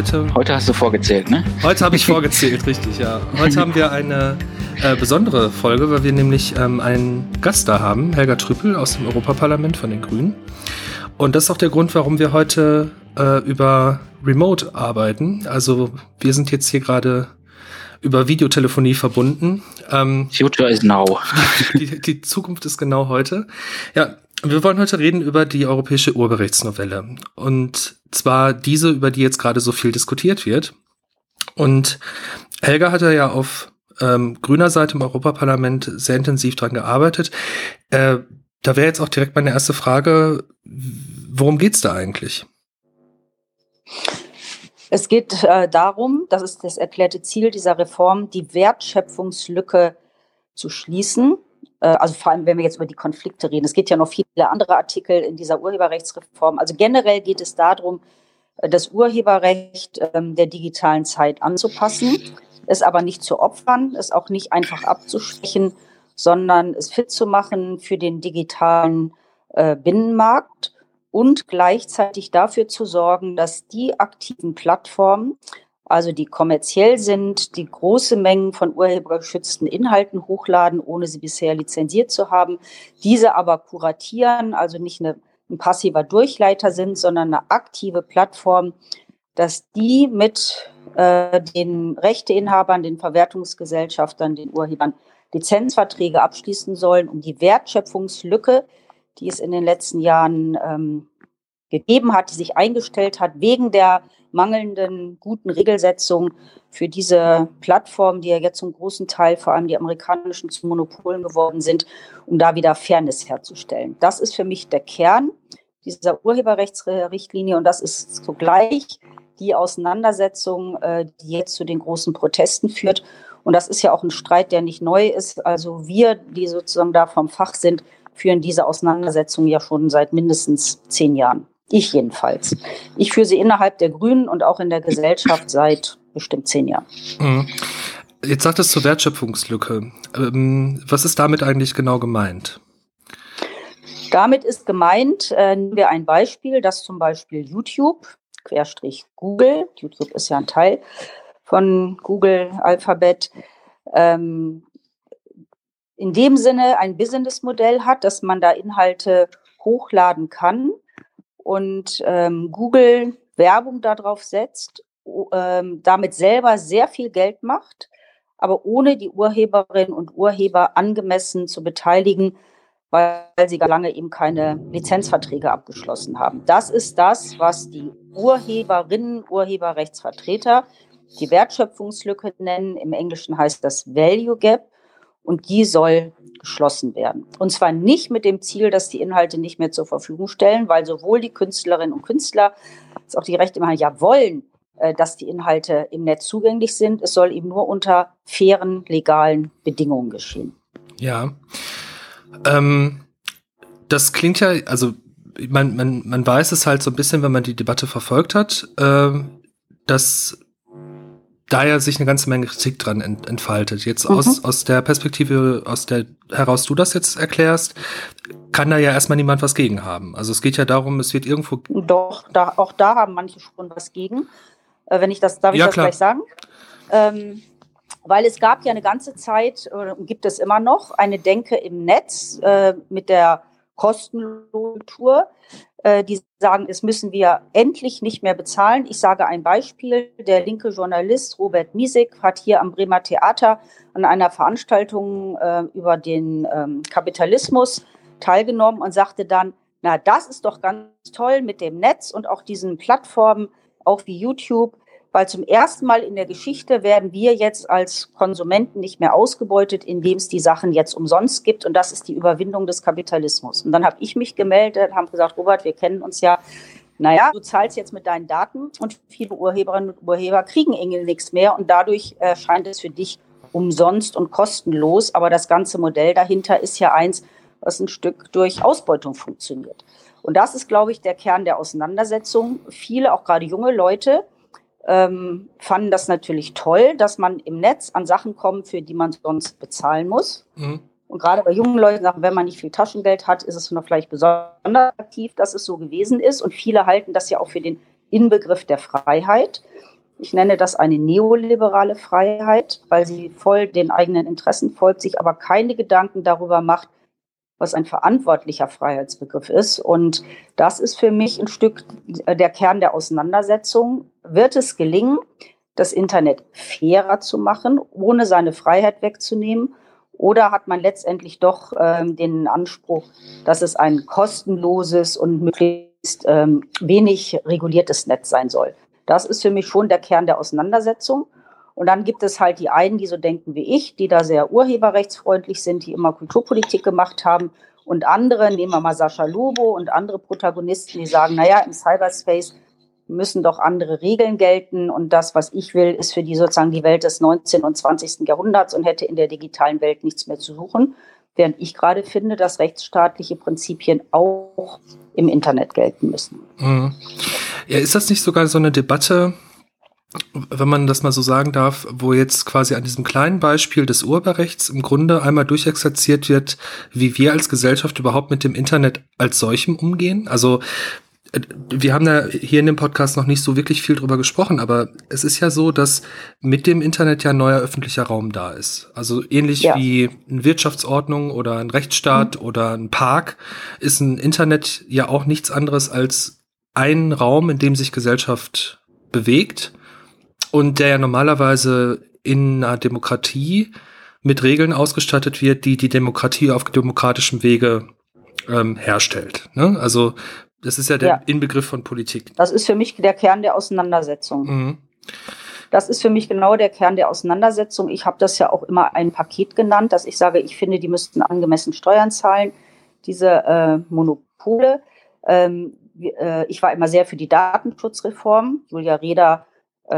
Heute, heute hast du vorgezählt, ne? Heute habe ich vorgezählt, richtig, ja. Heute haben wir eine äh, besondere Folge, weil wir nämlich ähm, einen Gast da haben, Helga Trüppel aus dem Europaparlament von den Grünen. Und das ist auch der Grund, warum wir heute äh, über Remote arbeiten. Also wir sind jetzt hier gerade über Videotelefonie verbunden. Ähm, Future is now. Die, die, Zukunft ist genau heute. Ja, wir wollen heute reden über die europäische Urheberrechtsnovelle. Und zwar diese, über die jetzt gerade so viel diskutiert wird. Und Helga hat ja auf ähm, grüner Seite im Europaparlament sehr intensiv dran gearbeitet. Äh, da wäre jetzt auch direkt meine erste Frage, worum geht's da eigentlich? Es geht äh, darum, das ist das erklärte Ziel dieser Reform, die Wertschöpfungslücke zu schließen. Äh, also vor allem, wenn wir jetzt über die Konflikte reden. Es geht ja noch viele andere Artikel in dieser Urheberrechtsreform. Also generell geht es darum, äh, das Urheberrecht äh, der digitalen Zeit anzupassen, es aber nicht zu opfern, es auch nicht einfach abzuschwächen, sondern es fit zu machen für den digitalen äh, Binnenmarkt und gleichzeitig dafür zu sorgen, dass die aktiven Plattformen, also die kommerziell sind, die große Mengen von urhebergeschützten Inhalten hochladen, ohne sie bisher lizenziert zu haben, diese aber kuratieren, also nicht eine, ein passiver Durchleiter sind, sondern eine aktive Plattform, dass die mit äh, den Rechteinhabern, den Verwertungsgesellschaftern, den Urhebern Lizenzverträge abschließen sollen, um die Wertschöpfungslücke, die es in den letzten Jahren ähm, gegeben hat, die sich eingestellt hat wegen der mangelnden guten Regelsetzung für diese Plattformen, die ja jetzt zum großen Teil vor allem die amerikanischen zu Monopolen geworden sind, um da wieder Fairness herzustellen. Das ist für mich der Kern dieser Urheberrechtsrichtlinie und das ist zugleich die Auseinandersetzung, äh, die jetzt zu den großen Protesten führt. Und das ist ja auch ein Streit, der nicht neu ist. Also wir, die sozusagen da vom Fach sind, führen diese Auseinandersetzung ja schon seit mindestens zehn Jahren. Ich jedenfalls. Ich führe sie innerhalb der Grünen und auch in der Gesellschaft seit bestimmt zehn Jahren. Mhm. Jetzt sagt es zur Wertschöpfungslücke. Ähm, was ist damit eigentlich genau gemeint? Damit ist gemeint, äh, nehmen wir ein Beispiel, dass zum Beispiel YouTube, Querstrich Google, YouTube ist ja ein Teil von Google Alphabet, ähm, in dem Sinne ein Businessmodell hat, dass man da Inhalte hochladen kann und ähm, Google Werbung darauf setzt, ähm, damit selber sehr viel Geld macht, aber ohne die Urheberinnen und Urheber angemessen zu beteiligen, weil sie gar lange eben keine Lizenzverträge abgeschlossen haben. Das ist das, was die Urheberinnen, Urheberrechtsvertreter die Wertschöpfungslücke nennen. Im Englischen heißt das Value Gap und die soll geschlossen werden. Und zwar nicht mit dem Ziel, dass die Inhalte nicht mehr zur Verfügung stellen, weil sowohl die Künstlerinnen und Künstler als auch die Rechteinhaber ja wollen, äh, dass die Inhalte im Netz zugänglich sind. Es soll eben nur unter fairen, legalen Bedingungen geschehen. Ja. Ähm, das klingt ja, also man, man, man weiß es halt so ein bisschen, wenn man die Debatte verfolgt hat, äh, dass da ja sich eine ganze Menge Kritik dran ent entfaltet. Jetzt mhm. aus, aus der Perspektive, aus der heraus du das jetzt erklärst, kann da ja erstmal niemand was gegen haben. Also es geht ja darum, es wird irgendwo. Doch, da, auch da haben manche schon was gegen. Äh, wenn ich das, darf ich ja, das klar. gleich sagen? Ähm, weil es gab ja eine ganze Zeit, äh, gibt es immer noch, eine Denke im Netz äh, mit der Kostenkultur, äh, die sagen, es müssen wir endlich nicht mehr bezahlen. Ich sage ein Beispiel. Der linke Journalist Robert Miesig hat hier am Bremer Theater an einer Veranstaltung äh, über den ähm, Kapitalismus teilgenommen und sagte dann, na, das ist doch ganz toll mit dem Netz und auch diesen Plattformen, auch wie YouTube weil zum ersten Mal in der Geschichte werden wir jetzt als Konsumenten nicht mehr ausgebeutet, indem es die Sachen jetzt umsonst gibt. Und das ist die Überwindung des Kapitalismus. Und dann habe ich mich gemeldet, haben gesagt, Robert, wir kennen uns ja. Naja, du zahlst jetzt mit deinen Daten und viele Urheberinnen und Urheber kriegen irgendwie nichts mehr. Und dadurch erscheint es für dich umsonst und kostenlos. Aber das ganze Modell dahinter ist ja eins, was ein Stück durch Ausbeutung funktioniert. Und das ist, glaube ich, der Kern der Auseinandersetzung. Viele, auch gerade junge Leute, ähm, fanden das natürlich toll, dass man im Netz an Sachen kommt, für die man sonst bezahlen muss. Mhm. Und gerade bei jungen Leuten wenn man nicht viel Taschengeld hat, ist es noch vielleicht besonders aktiv, dass es so gewesen ist. Und viele halten das ja auch für den Inbegriff der Freiheit. Ich nenne das eine neoliberale Freiheit, weil sie voll den eigenen Interessen folgt, sich aber keine Gedanken darüber macht, was ein verantwortlicher Freiheitsbegriff ist. Und das ist für mich ein Stück der Kern der Auseinandersetzung. Wird es gelingen, das Internet fairer zu machen, ohne seine Freiheit wegzunehmen? Oder hat man letztendlich doch ähm, den Anspruch, dass es ein kostenloses und möglichst ähm, wenig reguliertes Netz sein soll? Das ist für mich schon der Kern der Auseinandersetzung. Und dann gibt es halt die einen, die so denken wie ich, die da sehr urheberrechtsfreundlich sind, die immer Kulturpolitik gemacht haben. Und andere, nehmen wir mal Sascha Lobo und andere Protagonisten, die sagen, naja, im Cyberspace müssen doch andere Regeln gelten. Und das, was ich will, ist für die sozusagen die Welt des 19. und 20. Jahrhunderts und hätte in der digitalen Welt nichts mehr zu suchen. Während ich gerade finde, dass rechtsstaatliche Prinzipien auch im Internet gelten müssen. Mhm. Ja, ist das nicht sogar so eine Debatte, wenn man das mal so sagen darf, wo jetzt quasi an diesem kleinen Beispiel des Urheberrechts im Grunde einmal durchexerziert wird, wie wir als Gesellschaft überhaupt mit dem Internet als solchem umgehen? Also wir haben da hier in dem Podcast noch nicht so wirklich viel drüber gesprochen, aber es ist ja so, dass mit dem Internet ja neuer öffentlicher Raum da ist. Also ähnlich ja. wie eine Wirtschaftsordnung oder ein Rechtsstaat mhm. oder ein Park ist ein Internet ja auch nichts anderes als ein Raum, in dem sich Gesellschaft bewegt und der ja normalerweise in einer Demokratie mit Regeln ausgestattet wird, die die Demokratie auf demokratischem Wege ähm, herstellt. Ne? Also das ist ja der ja. Inbegriff von Politik. Das ist für mich der Kern der Auseinandersetzung. Mhm. Das ist für mich genau der Kern der Auseinandersetzung. Ich habe das ja auch immer ein Paket genannt, dass ich sage, ich finde, die müssten angemessen Steuern zahlen, diese äh, Monopole. Ähm, äh, ich war immer sehr für die Datenschutzreform. Julia Reda,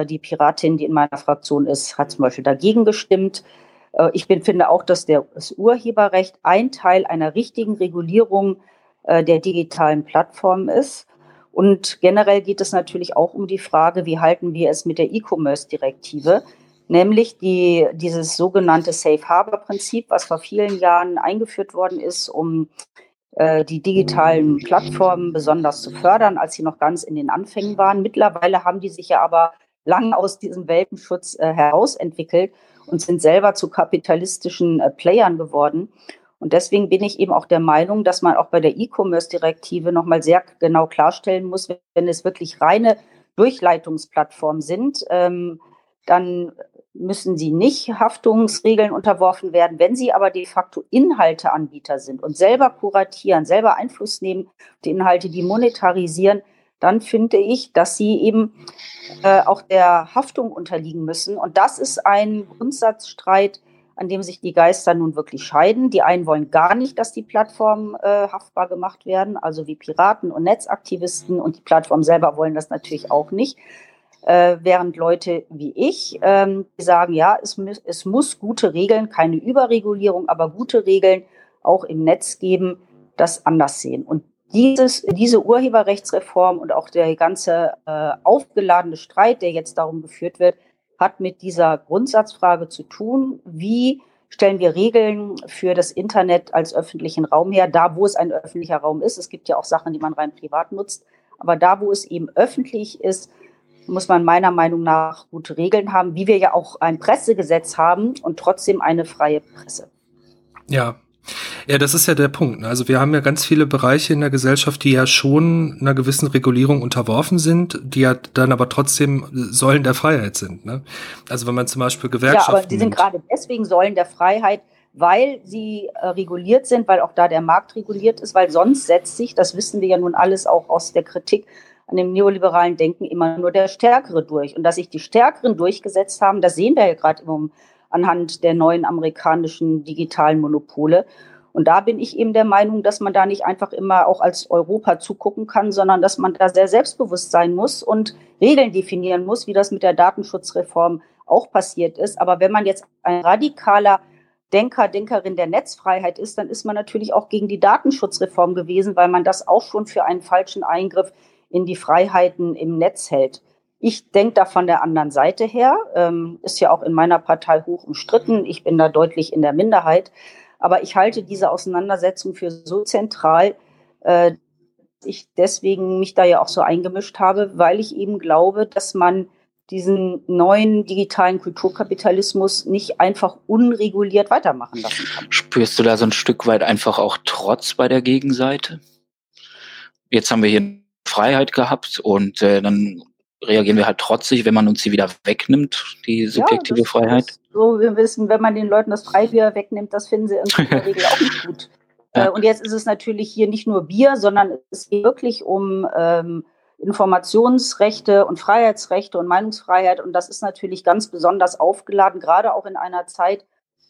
die Piratin, die in meiner Fraktion ist, hat zum Beispiel dagegen gestimmt. Äh, ich bin, finde auch, dass das Urheberrecht ein Teil einer richtigen Regulierung äh, der digitalen Plattformen ist. Und generell geht es natürlich auch um die Frage, wie halten wir es mit der E-Commerce-Direktive, nämlich die, dieses sogenannte Safe Harbor-Prinzip, was vor vielen Jahren eingeführt worden ist, um äh, die digitalen Plattformen besonders zu fördern, als sie noch ganz in den Anfängen waren. Mittlerweile haben die sich ja aber lang aus diesem Welpenschutz äh, herausentwickelt und sind selber zu kapitalistischen äh, Playern geworden. Und deswegen bin ich eben auch der Meinung, dass man auch bei der E-Commerce-Direktive nochmal sehr genau klarstellen muss, wenn es wirklich reine Durchleitungsplattformen sind, ähm, dann müssen sie nicht Haftungsregeln unterworfen werden. Wenn sie aber de facto Inhalteanbieter sind und selber kuratieren, selber Einfluss nehmen, die Inhalte, die monetarisieren, dann finde ich, dass sie eben äh, auch der Haftung unterliegen müssen. Und das ist ein Grundsatzstreit, an dem sich die Geister nun wirklich scheiden. Die einen wollen gar nicht, dass die Plattformen äh, haftbar gemacht werden, also wie Piraten und Netzaktivisten. Und die Plattformen selber wollen das natürlich auch nicht. Äh, während Leute wie ich, ähm, sagen, ja, es, es muss gute Regeln, keine Überregulierung, aber gute Regeln auch im Netz geben, das anders sehen. Und dieses, diese Urheberrechtsreform und auch der ganze äh, aufgeladene Streit, der jetzt darum geführt wird, hat mit dieser Grundsatzfrage zu tun, wie stellen wir Regeln für das Internet als öffentlichen Raum her, da wo es ein öffentlicher Raum ist. Es gibt ja auch Sachen, die man rein privat nutzt, aber da wo es eben öffentlich ist, muss man meiner Meinung nach gute Regeln haben, wie wir ja auch ein Pressegesetz haben und trotzdem eine freie Presse. Ja, ja, das ist ja der Punkt. Ne? Also wir haben ja ganz viele Bereiche in der Gesellschaft, die ja schon einer gewissen Regulierung unterworfen sind, die ja dann aber trotzdem Säulen der Freiheit sind. Ne? Also wenn man zum Beispiel Gewerkschaften. Ja, aber die sind gerade deswegen Säulen der Freiheit, weil sie äh, reguliert sind, weil auch da der Markt reguliert ist, weil sonst setzt sich, das wissen wir ja nun alles auch aus der Kritik an dem neoliberalen Denken, immer nur der Stärkere durch. Und dass sich die Stärkeren durchgesetzt haben, das sehen wir ja gerade anhand der neuen amerikanischen digitalen Monopole. Und da bin ich eben der Meinung, dass man da nicht einfach immer auch als Europa zugucken kann, sondern dass man da sehr selbstbewusst sein muss und Regeln definieren muss, wie das mit der Datenschutzreform auch passiert ist. Aber wenn man jetzt ein radikaler Denker, Denkerin der Netzfreiheit ist, dann ist man natürlich auch gegen die Datenschutzreform gewesen, weil man das auch schon für einen falschen Eingriff in die Freiheiten im Netz hält. Ich denke da von der anderen Seite her, ähm, ist ja auch in meiner Partei hoch umstritten. Ich bin da deutlich in der Minderheit. Aber ich halte diese Auseinandersetzung für so zentral, äh, ich deswegen mich da ja auch so eingemischt habe, weil ich eben glaube, dass man diesen neuen digitalen Kulturkapitalismus nicht einfach unreguliert weitermachen lassen kann. Spürst du da so ein Stück weit einfach auch Trotz bei der Gegenseite? Jetzt haben wir hier Freiheit gehabt und äh, dann reagieren wir halt trotzig, wenn man uns sie wieder wegnimmt, die subjektive ja, Freiheit. So, wir wissen, wenn man den Leuten das Freibier wegnimmt, das finden sie in der Regel auch nicht gut. Ja. Äh, und jetzt ist es natürlich hier nicht nur Bier, sondern es geht wirklich um ähm, Informationsrechte und Freiheitsrechte und Meinungsfreiheit. Und das ist natürlich ganz besonders aufgeladen, gerade auch in einer Zeit,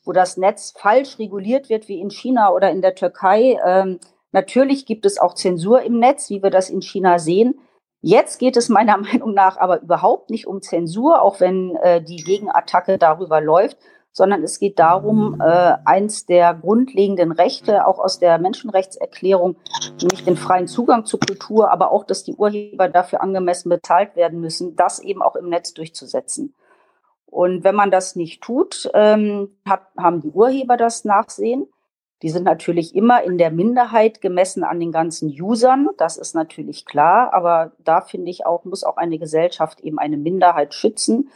wo das Netz falsch reguliert wird, wie in China oder in der Türkei. Ähm, natürlich gibt es auch Zensur im Netz, wie wir das in China sehen. Jetzt geht es meiner Meinung nach aber überhaupt nicht um Zensur, auch wenn äh, die Gegenattacke darüber läuft, sondern es geht darum, äh, eins der grundlegenden Rechte, auch aus der Menschenrechtserklärung, nämlich den freien Zugang zur Kultur, aber auch, dass die Urheber dafür angemessen bezahlt werden müssen, das eben auch im Netz durchzusetzen. Und wenn man das nicht tut, ähm, hat, haben die Urheber das Nachsehen. Die sind natürlich immer in der Minderheit gemessen an den ganzen Usern. Das ist natürlich klar. Aber da finde ich auch, muss auch eine Gesellschaft eben eine Minderheit schützen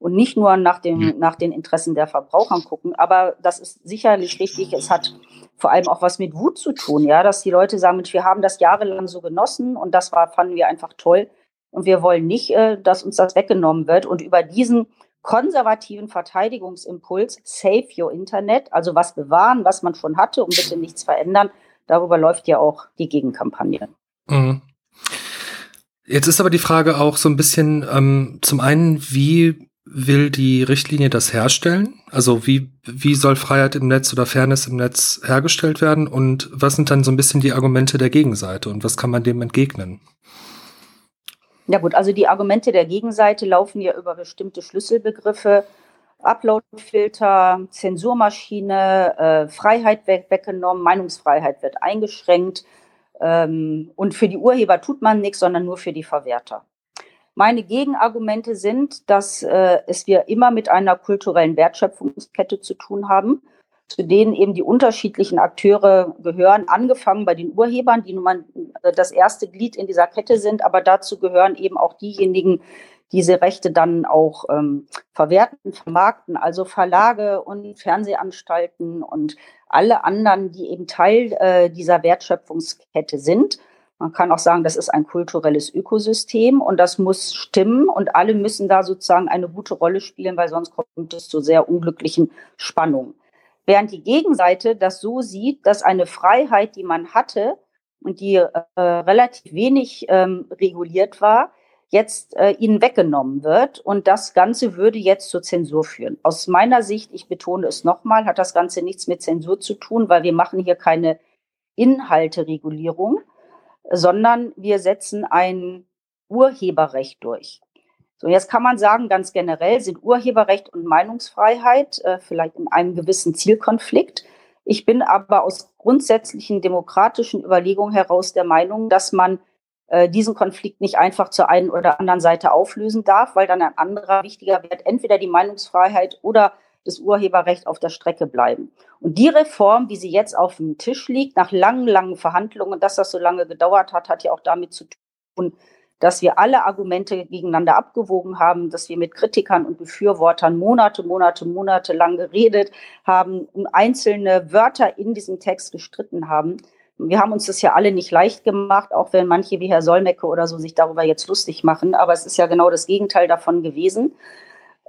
und nicht nur nach, dem, nach den Interessen der Verbraucher gucken. Aber das ist sicherlich richtig. Es hat vor allem auch was mit Wut zu tun, ja, dass die Leute sagen, Mensch, wir haben das jahrelang so genossen und das war, fanden wir einfach toll. Und wir wollen nicht, äh, dass uns das weggenommen wird. Und über diesen konservativen Verteidigungsimpuls Save Your Internet, also was bewahren, was man schon hatte und bitte nichts verändern, darüber läuft ja auch die Gegenkampagne. Mhm. Jetzt ist aber die Frage auch so ein bisschen ähm, zum einen, wie will die Richtlinie das herstellen? Also wie, wie soll Freiheit im Netz oder Fairness im Netz hergestellt werden? Und was sind dann so ein bisschen die Argumente der Gegenseite und was kann man dem entgegnen? Ja gut, also die Argumente der Gegenseite laufen ja über bestimmte Schlüsselbegriffe. Uploadfilter, Zensurmaschine, äh, Freiheit weg, weggenommen, Meinungsfreiheit wird eingeschränkt. Ähm, und für die Urheber tut man nichts, sondern nur für die Verwerter. Meine Gegenargumente sind, dass äh, es wir immer mit einer kulturellen Wertschöpfungskette zu tun haben, zu denen eben die unterschiedlichen Akteure gehören, angefangen bei den Urhebern, die nun mal äh, das erste Glied in dieser Kette sind, aber dazu gehören eben auch diejenigen, die diese Rechte dann auch ähm, verwerten, vermarkten, also Verlage und Fernsehanstalten und alle anderen, die eben Teil äh, dieser Wertschöpfungskette sind. Man kann auch sagen, das ist ein kulturelles Ökosystem und das muss stimmen und alle müssen da sozusagen eine gute Rolle spielen, weil sonst kommt es zu sehr unglücklichen Spannungen. Während die Gegenseite das so sieht, dass eine Freiheit, die man hatte und die äh, relativ wenig ähm, reguliert war, jetzt äh, ihnen weggenommen wird. Und das Ganze würde jetzt zur Zensur führen. Aus meiner Sicht, ich betone es nochmal, hat das Ganze nichts mit Zensur zu tun, weil wir machen hier keine Inhalteregulierung, sondern wir setzen ein Urheberrecht durch. So, jetzt kann man sagen, ganz generell sind Urheberrecht und Meinungsfreiheit äh, vielleicht in einem gewissen Zielkonflikt. Ich bin aber aus grundsätzlichen demokratischen Überlegungen heraus der Meinung, dass man äh, diesen Konflikt nicht einfach zur einen oder anderen Seite auflösen darf, weil dann ein anderer wichtiger Wert entweder die Meinungsfreiheit oder das Urheberrecht auf der Strecke bleiben. Und die Reform, wie sie jetzt auf dem Tisch liegt, nach langen, langen Verhandlungen, dass das so lange gedauert hat, hat ja auch damit zu tun, dass wir alle Argumente gegeneinander abgewogen haben, dass wir mit Kritikern und Befürwortern Monate, Monate, Monate lang geredet haben, um einzelne Wörter in diesem Text gestritten haben. Wir haben uns das ja alle nicht leicht gemacht, auch wenn manche wie Herr Solmecke oder so sich darüber jetzt lustig machen. Aber es ist ja genau das Gegenteil davon gewesen.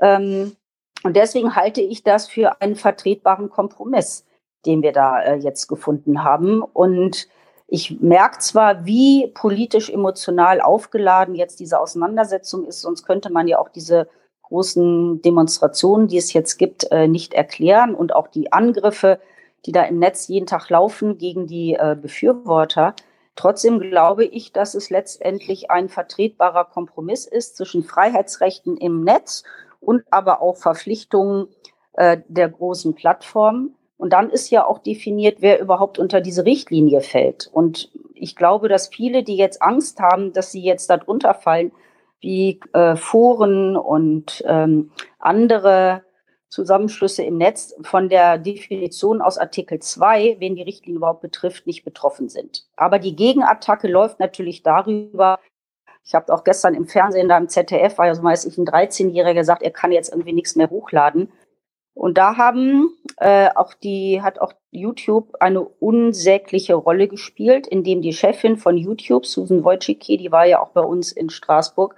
Ähm, und deswegen halte ich das für einen vertretbaren Kompromiss, den wir da äh, jetzt gefunden haben. Und ich merke zwar, wie politisch emotional aufgeladen jetzt diese Auseinandersetzung ist, sonst könnte man ja auch diese großen Demonstrationen, die es jetzt gibt, äh, nicht erklären und auch die Angriffe, die da im Netz jeden Tag laufen gegen die äh, Befürworter. Trotzdem glaube ich, dass es letztendlich ein vertretbarer Kompromiss ist zwischen Freiheitsrechten im Netz und aber auch Verpflichtungen äh, der großen Plattformen. Und dann ist ja auch definiert, wer überhaupt unter diese Richtlinie fällt. Und ich glaube, dass viele, die jetzt Angst haben, dass sie jetzt darunter fallen, wie äh, Foren und ähm, andere Zusammenschlüsse im Netz von der Definition aus Artikel 2, wen die Richtlinie überhaupt betrifft, nicht betroffen sind. Aber die Gegenattacke läuft natürlich darüber, ich habe auch gestern im Fernsehen, da im ZDF, war ja so weiß ich, ein 13-Jähriger gesagt, er kann jetzt irgendwie nichts mehr hochladen. Und da haben äh, auch die, hat auch YouTube eine unsägliche Rolle gespielt, indem die Chefin von YouTube, Susan Wojcicki, die war ja auch bei uns in Straßburg,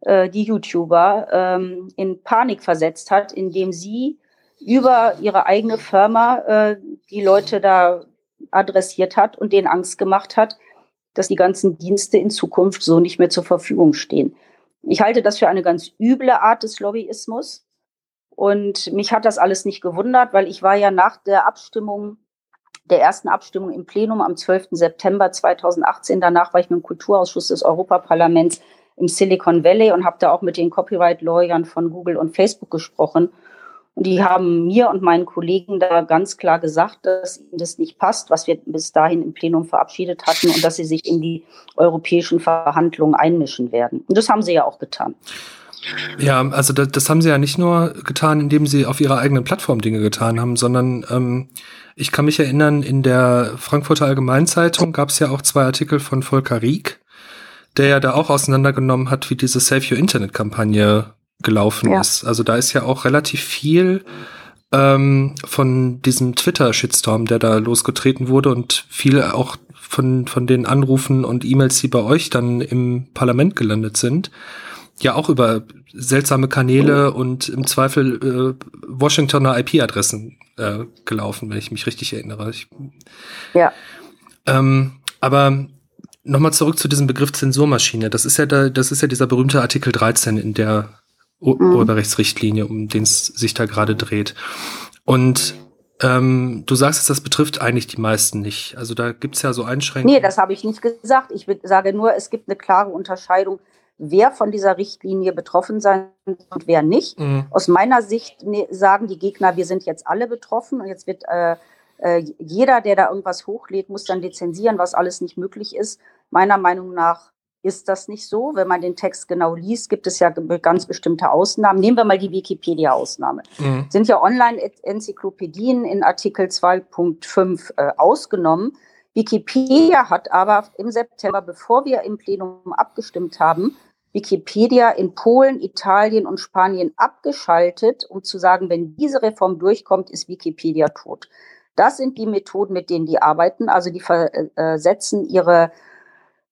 äh, die YouTuber ähm, in Panik versetzt hat, indem sie über ihre eigene Firma äh, die Leute da adressiert hat und denen Angst gemacht hat, dass die ganzen Dienste in Zukunft so nicht mehr zur Verfügung stehen. Ich halte das für eine ganz üble Art des Lobbyismus. Und mich hat das alles nicht gewundert, weil ich war ja nach der Abstimmung, der ersten Abstimmung im Plenum am 12. September 2018, danach war ich mit dem Kulturausschuss des Europaparlaments im Silicon Valley und habe da auch mit den Copyright-Lawyern von Google und Facebook gesprochen. Und die haben mir und meinen Kollegen da ganz klar gesagt, dass ihnen das nicht passt, was wir bis dahin im Plenum verabschiedet hatten und dass sie sich in die europäischen Verhandlungen einmischen werden. Und das haben sie ja auch getan. Ja, also das, das haben sie ja nicht nur getan, indem sie auf ihrer eigenen Plattform Dinge getan haben, sondern ähm, ich kann mich erinnern, in der Frankfurter Allgemeinzeitung gab es ja auch zwei Artikel von Volker Rieck, der ja da auch auseinandergenommen hat, wie diese Save Your Internet-Kampagne gelaufen ja. ist. Also da ist ja auch relativ viel ähm, von diesem Twitter-Shitstorm, der da losgetreten wurde und viel auch von, von den Anrufen und E-Mails, die bei euch dann im Parlament gelandet sind, ja auch über seltsame Kanäle und im Zweifel äh, Washingtoner IP-Adressen äh, gelaufen, wenn ich mich richtig erinnere. Ich, ja. Ähm, aber nochmal zurück zu diesem Begriff Zensurmaschine. Das ist ja da, das ist ja dieser berühmte Artikel 13 in der mhm. Urheberrechtsrichtlinie, um den es sich da gerade dreht. Und ähm, du sagst, das betrifft eigentlich die meisten nicht. Also da gibt es ja so Einschränkungen. Nee, das habe ich nicht gesagt. Ich sage nur, es gibt eine klare Unterscheidung, wer von dieser Richtlinie betroffen sein und wer nicht. Mhm. Aus meiner Sicht ne, sagen die Gegner, wir sind jetzt alle betroffen und jetzt wird äh, äh, jeder, der da irgendwas hochlädt, muss dann lizenzieren, was alles nicht möglich ist. Meiner Meinung nach ist das nicht so. Wenn man den Text genau liest, gibt es ja ganz bestimmte Ausnahmen. Nehmen wir mal die Wikipedia-Ausnahme. Mhm. Sind ja Online-Enzyklopädien in Artikel 2.5 äh, ausgenommen. Wikipedia hat aber im September, bevor wir im Plenum abgestimmt haben, Wikipedia in Polen, Italien und Spanien abgeschaltet, um zu sagen, wenn diese Reform durchkommt, ist Wikipedia tot. Das sind die Methoden, mit denen die arbeiten. Also die versetzen ihre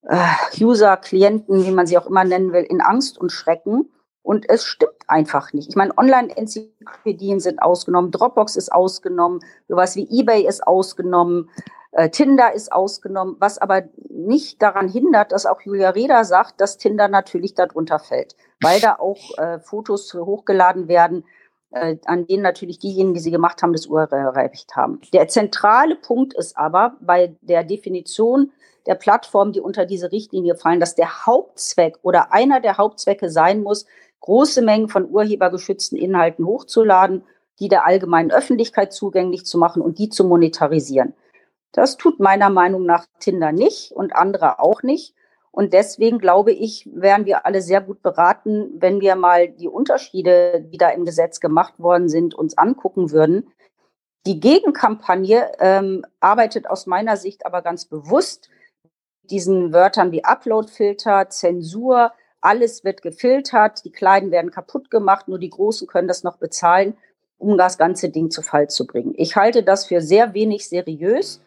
äh, User, Klienten, wie man sie auch immer nennen will, in Angst und Schrecken. Und es stimmt einfach nicht. Ich meine, Online-Enzyklopädien sind ausgenommen, Dropbox ist ausgenommen, sowas wie eBay ist ausgenommen, äh, Tinder ist ausgenommen, was aber nicht daran hindert, dass auch Julia Reda sagt, dass Tinder natürlich darunter fällt, weil da auch äh, Fotos hochgeladen werden, äh, an denen natürlich diejenigen, die sie gemacht haben, das Urheberrecht haben. Der zentrale Punkt ist aber bei der Definition der Plattformen, die unter diese Richtlinie fallen, dass der Hauptzweck oder einer der Hauptzwecke sein muss, große Mengen von urhebergeschützten Inhalten hochzuladen, die der allgemeinen Öffentlichkeit zugänglich zu machen und die zu monetarisieren. Das tut meiner Meinung nach Tinder nicht und andere auch nicht. Und deswegen glaube ich, wären wir alle sehr gut beraten, wenn wir mal die Unterschiede, die da im Gesetz gemacht worden sind, uns angucken würden. Die Gegenkampagne ähm, arbeitet aus meiner Sicht aber ganz bewusst diesen Wörtern wie Uploadfilter, Zensur, alles wird gefiltert, die Kleinen werden kaputt gemacht, nur die Großen können das noch bezahlen, um das ganze Ding zu Fall zu bringen. Ich halte das für sehr wenig seriös,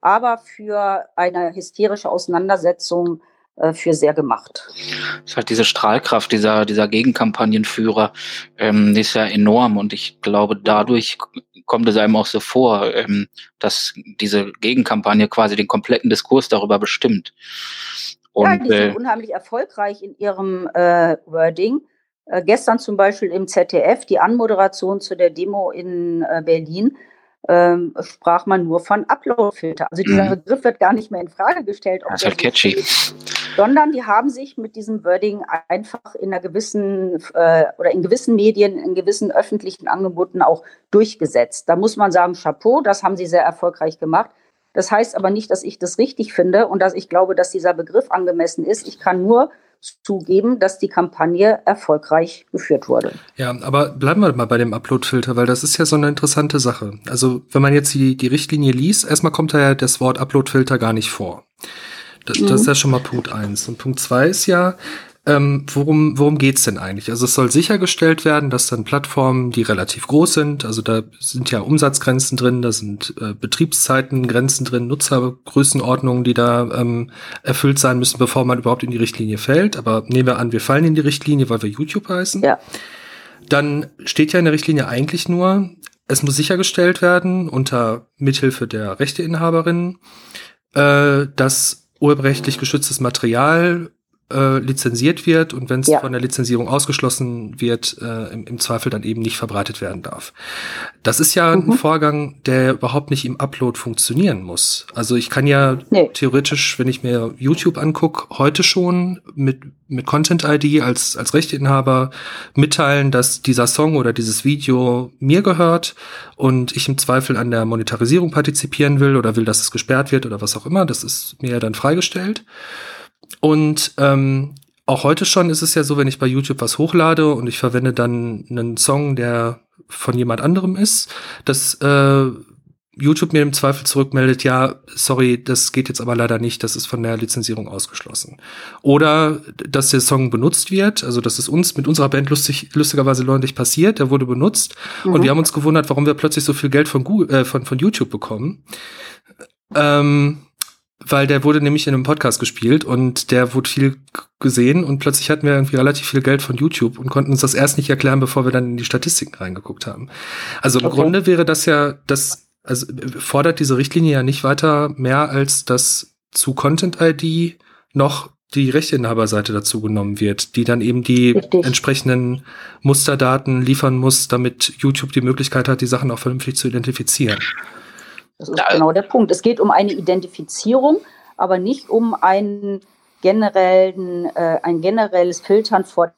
aber für eine hysterische Auseinandersetzung äh, für sehr gemacht. Das ist halt diese Strahlkraft dieser, dieser Gegenkampagnenführer, ähm, die ist ja enorm und ich glaube, dadurch kommt es einem auch so vor, ähm, dass diese Gegenkampagne quasi den kompletten Diskurs darüber bestimmt. Und, ja, die sind äh, unheimlich erfolgreich in ihrem äh, Wording. Äh, gestern zum Beispiel im ZDF die Anmoderation zu der Demo in äh, Berlin ähm, sprach man nur von Uploadfilter. Also dieser mhm. Begriff wird gar nicht mehr in Frage gestellt. das ist halt catchy. Ist, sondern die haben sich mit diesem Wording einfach in einer gewissen äh, oder in gewissen Medien, in gewissen öffentlichen Angeboten auch durchgesetzt. Da muss man sagen, Chapeau, das haben sie sehr erfolgreich gemacht. Das heißt aber nicht, dass ich das richtig finde und dass ich glaube, dass dieser Begriff angemessen ist. Ich kann nur zugeben, dass die Kampagne erfolgreich geführt wurde. Ja, aber bleiben wir mal bei dem Upload-Filter, weil das ist ja so eine interessante Sache. Also wenn man jetzt die, die Richtlinie liest, erstmal kommt da ja das Wort Upload-Filter gar nicht vor. Das, mhm. das ist ja schon mal Punkt eins. Und Punkt zwei ist ja, ähm, worum worum geht's denn eigentlich? Also es soll sichergestellt werden, dass dann Plattformen, die relativ groß sind, also da sind ja Umsatzgrenzen drin, da sind äh, Betriebszeitengrenzen drin, Nutzergrößenordnungen, die da ähm, erfüllt sein müssen, bevor man überhaupt in die Richtlinie fällt. Aber nehmen wir an, wir fallen in die Richtlinie, weil wir YouTube heißen. Ja. Dann steht ja in der Richtlinie eigentlich nur, es muss sichergestellt werden unter Mithilfe der Rechteinhaberinnen, äh, dass urheberrechtlich geschütztes Material äh, lizenziert wird und wenn es ja. von der Lizenzierung ausgeschlossen wird, äh, im, im, Zweifel dann eben nicht verbreitet werden darf. Das ist ja mhm. ein Vorgang, der überhaupt nicht im Upload funktionieren muss. Also ich kann ja nee. theoretisch, wenn ich mir YouTube angucke, heute schon mit, mit Content ID als, als Rechteinhaber mitteilen, dass dieser Song oder dieses Video mir gehört und ich im Zweifel an der Monetarisierung partizipieren will oder will, dass es gesperrt wird oder was auch immer. Das ist mir ja dann freigestellt. Und ähm, auch heute schon ist es ja so, wenn ich bei YouTube was hochlade und ich verwende dann einen Song, der von jemand anderem ist, dass äh, YouTube mir im Zweifel zurückmeldet, ja, sorry, das geht jetzt aber leider nicht, das ist von der Lizenzierung ausgeschlossen. Oder dass der Song benutzt wird, also das ist uns mit unserer Band lustig, lustigerweise neulich passiert, der wurde benutzt mhm. und wir haben uns gewundert, warum wir plötzlich so viel Geld von, Google, äh, von, von YouTube bekommen. Ähm, weil der wurde nämlich in einem Podcast gespielt und der wurde viel gesehen und plötzlich hatten wir irgendwie relativ viel Geld von YouTube und konnten uns das erst nicht erklären, bevor wir dann in die Statistiken reingeguckt haben. Also im okay. Grunde wäre das ja, das, also fordert diese Richtlinie ja nicht weiter mehr als dass zu Content ID noch die Rechteinhaberseite dazu genommen wird, die dann eben die Richtig. entsprechenden Musterdaten liefern muss, damit YouTube die Möglichkeit hat, die Sachen auch vernünftig zu identifizieren. Das ist genau der Punkt. Es geht um eine Identifizierung, aber nicht um einen generellen, äh, ein generelles Filtern vor.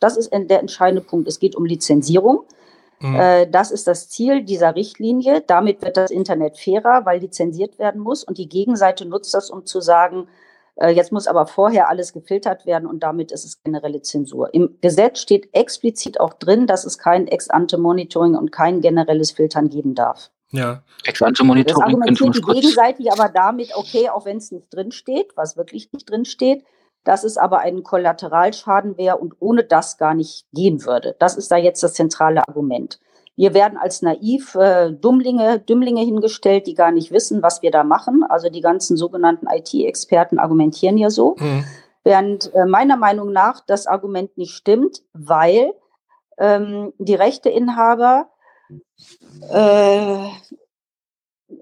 Das ist der entscheidende Punkt. Es geht um Lizenzierung. Mhm. Äh, das ist das Ziel dieser Richtlinie. Damit wird das Internet fairer, weil lizenziert werden muss. Und die Gegenseite nutzt das, um zu sagen, äh, jetzt muss aber vorher alles gefiltert werden und damit ist es generelle Zensur. Im Gesetz steht explizit auch drin, dass es kein Ex-ante-Monitoring und kein generelles Filtern geben darf. Ja. Ex-ante-Monitoring. Das argumentiert die Gegenseite aber damit, okay, auch wenn es nicht drinsteht, was wirklich nicht drinsteht, dass es aber ein Kollateralschaden wäre und ohne das gar nicht gehen würde. Das ist da jetzt das zentrale Argument. Wir werden als naiv äh, Dummlinge, Dümmlinge hingestellt, die gar nicht wissen, was wir da machen. Also die ganzen sogenannten IT-Experten argumentieren ja so. Mhm. Während äh, meiner Meinung nach das Argument nicht stimmt, weil ähm, die Rechteinhaber äh,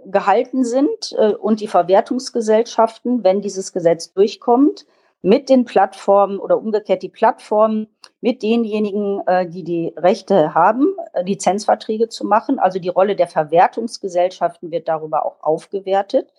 gehalten sind äh, und die Verwertungsgesellschaften, wenn dieses Gesetz durchkommt, mit den Plattformen oder umgekehrt die Plattformen mit denjenigen, äh, die die Rechte haben, äh, Lizenzverträge zu machen. Also die Rolle der Verwertungsgesellschaften wird darüber auch aufgewertet.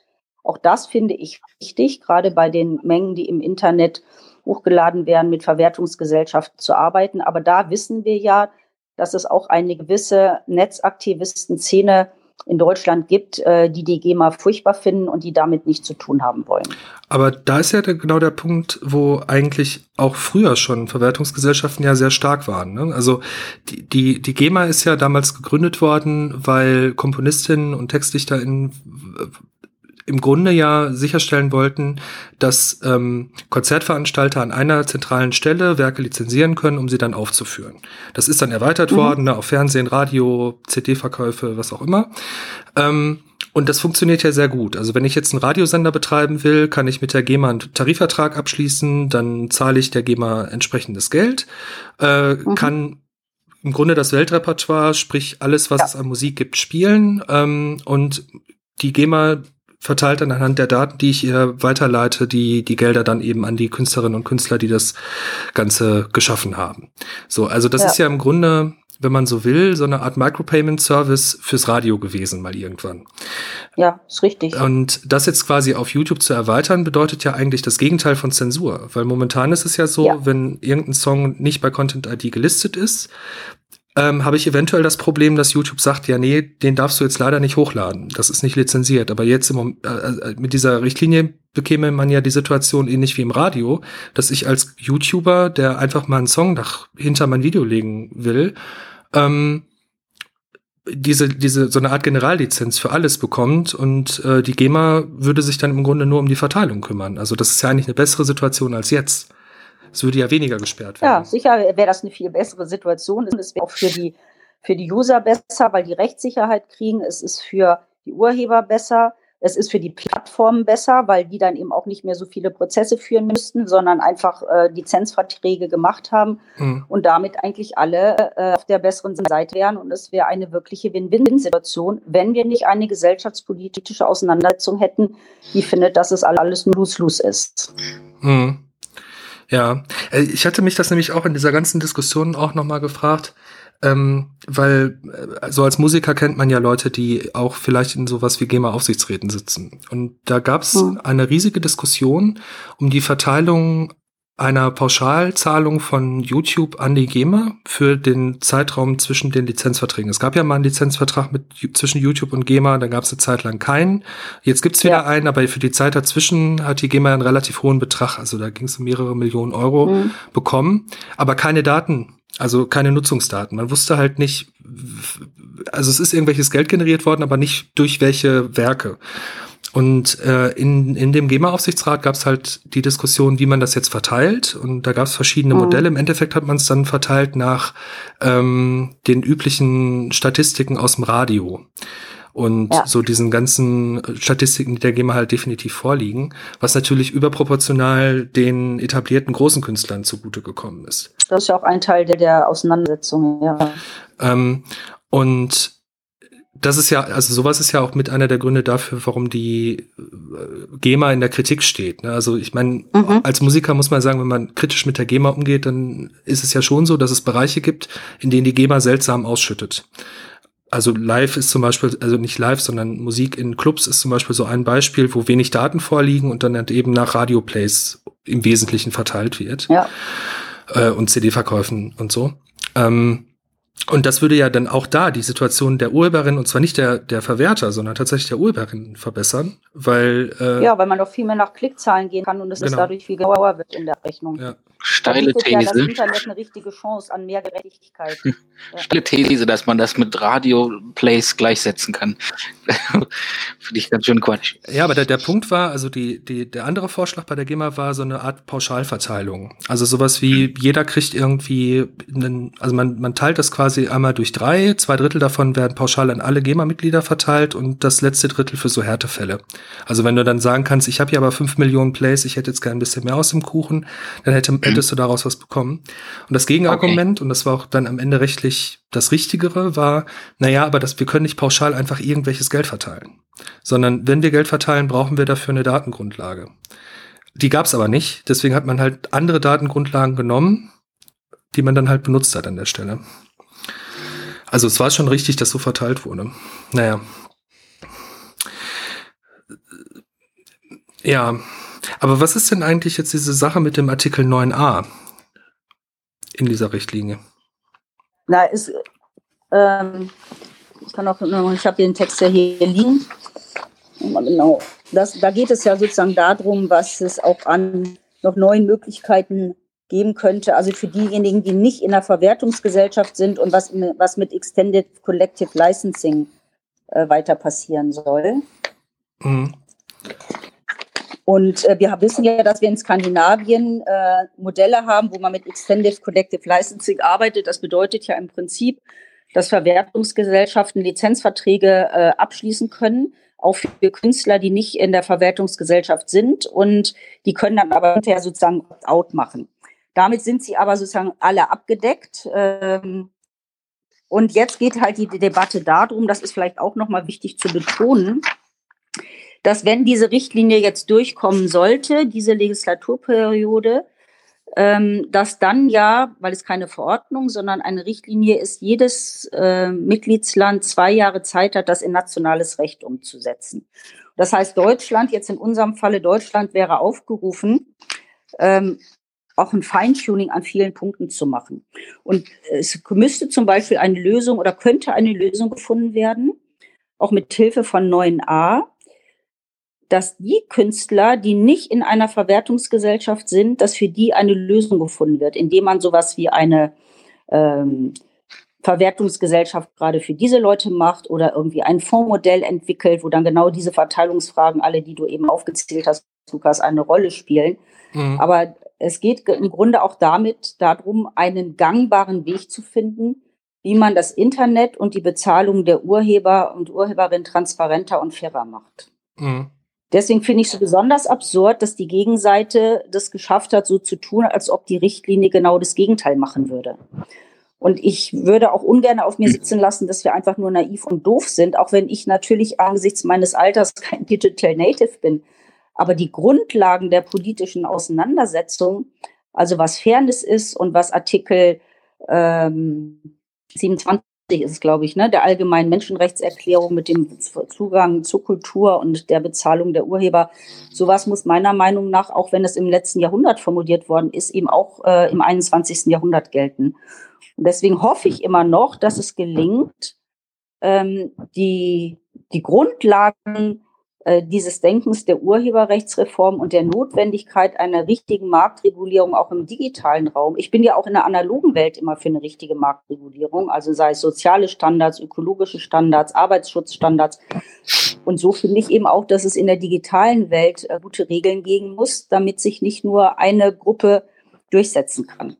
Auch das finde ich wichtig, gerade bei den Mengen, die im Internet hochgeladen werden, mit Verwertungsgesellschaften zu arbeiten. Aber da wissen wir ja, dass es auch eine gewisse Netzaktivisten-Szene in Deutschland gibt, äh, die die GEMA furchtbar finden und die damit nichts zu tun haben wollen. Aber da ist ja der, genau der Punkt, wo eigentlich auch früher schon Verwertungsgesellschaften ja sehr stark waren. Ne? Also die, die, die GEMA ist ja damals gegründet worden, weil Komponistinnen und TextdichterInnen im Grunde ja sicherstellen wollten, dass ähm, Konzertveranstalter an einer zentralen Stelle Werke lizenzieren können, um sie dann aufzuführen. Das ist dann erweitert mhm. worden ne, auf Fernsehen, Radio, CD-Verkäufe, was auch immer. Ähm, und das funktioniert ja sehr gut. Also wenn ich jetzt einen Radiosender betreiben will, kann ich mit der GEMA einen Tarifvertrag abschließen, dann zahle ich der GEMA entsprechendes Geld, äh, mhm. kann im Grunde das Weltrepertoire, sprich alles, was ja. es an Musik gibt, spielen ähm, und die GEMA verteilt dann anhand der Daten, die ich ihr weiterleite, die, die Gelder dann eben an die Künstlerinnen und Künstler, die das Ganze geschaffen haben. So, also das ja. ist ja im Grunde, wenn man so will, so eine Art Micropayment-Service fürs Radio gewesen, mal irgendwann. Ja, ist richtig. Und das jetzt quasi auf YouTube zu erweitern, bedeutet ja eigentlich das Gegenteil von Zensur. Weil momentan ist es ja so, ja. wenn irgendein Song nicht bei Content ID gelistet ist, ähm, habe ich eventuell das Problem, dass YouTube sagt, ja, nee, den darfst du jetzt leider nicht hochladen. Das ist nicht lizenziert. Aber jetzt im, äh, äh, mit dieser Richtlinie bekäme man ja die Situation ähnlich wie im Radio, dass ich als YouTuber, der einfach mal einen Song nach, hinter mein Video legen will, ähm, diese, diese, so eine Art Generallizenz für alles bekommt und äh, die GEMA würde sich dann im Grunde nur um die Verteilung kümmern. Also das ist ja eigentlich eine bessere Situation als jetzt. Es würde ja weniger gesperrt werden. Ja, sicher wäre das eine viel bessere Situation. Es wäre auch für die, für die User besser, weil die Rechtssicherheit kriegen. Es ist für die Urheber besser. Es ist für die Plattformen besser, weil die dann eben auch nicht mehr so viele Prozesse führen müssten, sondern einfach äh, Lizenzverträge gemacht haben mhm. und damit eigentlich alle äh, auf der besseren Seite wären. Und es wäre eine wirkliche Win-Win-Situation, wenn wir nicht eine gesellschaftspolitische Auseinandersetzung hätten, die findet, dass es alles nur Lose-Lose ist. Mhm. Ja, äh, ich hatte mich das nämlich auch in dieser ganzen Diskussion auch nochmal gefragt, ähm, weil äh, so als Musiker kennt man ja Leute, die auch vielleicht in sowas wie GEMA-Aufsichtsräten sitzen. Und da gab es mhm. eine riesige Diskussion um die Verteilung einer Pauschalzahlung von YouTube an die GEMA für den Zeitraum zwischen den Lizenzverträgen. Es gab ja mal einen Lizenzvertrag mit zwischen YouTube und GEMA, da gab es eine Zeit lang keinen. Jetzt gibt's wieder ja. einen, aber für die Zeit dazwischen hat die GEMA einen relativ hohen Betrag, also da ging es um mehrere Millionen Euro mhm. bekommen, aber keine Daten, also keine Nutzungsdaten. Man wusste halt nicht, also es ist irgendwelches Geld generiert worden, aber nicht durch welche Werke. Und äh, in, in dem GEMA-Aufsichtsrat gab es halt die Diskussion, wie man das jetzt verteilt. Und da gab es verschiedene mhm. Modelle. Im Endeffekt hat man es dann verteilt nach ähm, den üblichen Statistiken aus dem Radio. Und ja. so diesen ganzen Statistiken, die der GEMA halt definitiv vorliegen, was natürlich überproportional den etablierten großen Künstlern zugute gekommen ist. Das ist ja auch ein Teil der, der Auseinandersetzung, ja. Ähm, und das ist ja, also sowas ist ja auch mit einer der Gründe dafür, warum die äh, GEMA in der Kritik steht. Ne? Also ich meine, mhm. als Musiker muss man sagen, wenn man kritisch mit der GEMA umgeht, dann ist es ja schon so, dass es Bereiche gibt, in denen die GEMA seltsam ausschüttet. Also live ist zum Beispiel, also nicht live, sondern Musik in Clubs ist zum Beispiel so ein Beispiel, wo wenig Daten vorliegen und dann halt eben nach Radioplays im Wesentlichen verteilt wird. Ja. Äh, und CD-Verkäufen und so. Ähm, und das würde ja dann auch da die Situation der Urheberin, und zwar nicht der, der Verwerter, sondern tatsächlich der Urheberin verbessern, weil. Äh, ja, weil man doch viel mehr nach Klickzahlen gehen kann und es genau. dadurch viel genauer wird in der Rechnung. Ja. Steile These. Ja das Internet eine richtige Chance an mehr Gerechtigkeit. Steile These, dass man das mit Radio-Plays gleichsetzen kann. Finde ich ganz schön Quatsch. Ja, aber der, der Punkt war, also die, die, der andere Vorschlag bei der GEMA war so eine Art Pauschalverteilung. Also sowas wie, jeder kriegt irgendwie, einen, also man, man teilt das quasi einmal durch drei, zwei Drittel davon werden pauschal an alle GEMA-Mitglieder verteilt und das letzte Drittel für so Härtefälle. Also wenn du dann sagen kannst, ich habe hier aber fünf Millionen Plays, ich hätte jetzt gerne ein bisschen mehr aus dem Kuchen, dann hätte hättest du daraus was bekommen. Und das Gegenargument, okay. und das war auch dann am Ende rechtlich das Richtigere, war, naja, aber das, wir können nicht pauschal einfach irgendwelches Geld verteilen. Sondern wenn wir Geld verteilen, brauchen wir dafür eine Datengrundlage. Die gab es aber nicht, deswegen hat man halt andere Datengrundlagen genommen, die man dann halt benutzt hat an der Stelle. Also es war schon richtig, dass so verteilt wurde. Naja. Ja, aber was ist denn eigentlich jetzt diese Sache mit dem Artikel 9a in dieser Richtlinie? Na, ist, ähm, ich kann auch, ich habe den Text ja hier liegen. Genau. Das, da geht es ja sozusagen darum, was es auch an noch neuen Möglichkeiten geben könnte, also für diejenigen, die nicht in der Verwertungsgesellschaft sind und was, was mit Extended Collective Licensing äh, weiter passieren soll. Mhm. Und äh, wir wissen ja, dass wir in Skandinavien äh, Modelle haben, wo man mit Extended Collective Licensing arbeitet. Das bedeutet ja im Prinzip, dass Verwertungsgesellschaften Lizenzverträge äh, abschließen können, auch für Künstler, die nicht in der Verwertungsgesellschaft sind. Und die können dann aber hinterher sozusagen out machen. Damit sind sie aber sozusagen alle abgedeckt. Ähm, und jetzt geht halt die Debatte darum, das ist vielleicht auch nochmal wichtig zu betonen, dass wenn diese Richtlinie jetzt durchkommen sollte, diese Legislaturperiode, ähm, dass dann ja, weil es keine Verordnung, sondern eine Richtlinie ist, jedes äh, Mitgliedsland zwei Jahre Zeit hat, das in nationales Recht umzusetzen. Das heißt, Deutschland, jetzt in unserem Falle Deutschland, wäre aufgerufen, ähm, auch ein Feintuning an vielen Punkten zu machen. Und es müsste zum Beispiel eine Lösung oder könnte eine Lösung gefunden werden, auch mit Hilfe von 9a, dass die Künstler, die nicht in einer Verwertungsgesellschaft sind, dass für die eine Lösung gefunden wird, indem man sowas wie eine ähm, Verwertungsgesellschaft gerade für diese Leute macht oder irgendwie ein Fondsmodell entwickelt, wo dann genau diese Verteilungsfragen, alle, die du eben aufgezählt hast, Lukas, eine Rolle spielen. Mhm. Aber es geht im Grunde auch damit darum, einen gangbaren Weg zu finden, wie man das Internet und die Bezahlung der Urheber und Urheberin transparenter und fairer macht. Mhm. Deswegen finde ich es so besonders absurd, dass die Gegenseite das geschafft hat, so zu tun, als ob die Richtlinie genau das Gegenteil machen würde. Und ich würde auch ungern auf mir sitzen lassen, dass wir einfach nur naiv und doof sind, auch wenn ich natürlich angesichts meines Alters kein Digital Native bin. Aber die Grundlagen der politischen Auseinandersetzung, also was Fairness ist und was Artikel ähm, 27 ist es, glaube ich, ne, der allgemeinen Menschenrechtserklärung mit dem Zugang zur Kultur und der Bezahlung der Urheber. Sowas muss meiner Meinung nach, auch wenn es im letzten Jahrhundert formuliert worden ist, eben auch äh, im 21. Jahrhundert gelten. Und deswegen hoffe ich immer noch, dass es gelingt, ähm, die, die Grundlagen dieses Denkens der Urheberrechtsreform und der Notwendigkeit einer richtigen Marktregulierung auch im digitalen Raum. Ich bin ja auch in der analogen Welt immer für eine richtige Marktregulierung, also sei es soziale Standards, ökologische Standards, Arbeitsschutzstandards. Und so finde ich eben auch, dass es in der digitalen Welt äh, gute Regeln geben muss, damit sich nicht nur eine Gruppe durchsetzen kann.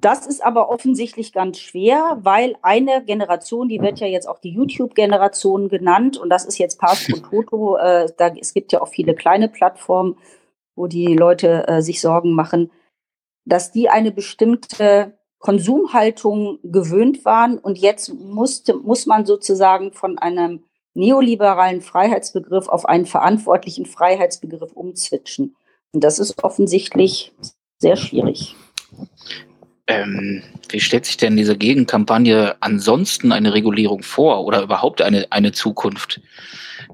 Das ist aber offensichtlich ganz schwer, weil eine Generation, die wird ja jetzt auch die YouTube-Generation genannt, und das ist jetzt Pass und Toto. Äh, da, es gibt ja auch viele kleine Plattformen, wo die Leute äh, sich Sorgen machen, dass die eine bestimmte Konsumhaltung gewöhnt waren und jetzt musste, muss man sozusagen von einem neoliberalen Freiheitsbegriff auf einen verantwortlichen Freiheitsbegriff umzwitschen. Und das ist offensichtlich sehr schwierig. Ähm, wie stellt sich denn diese Gegenkampagne ansonsten eine Regulierung vor oder überhaupt eine, eine Zukunft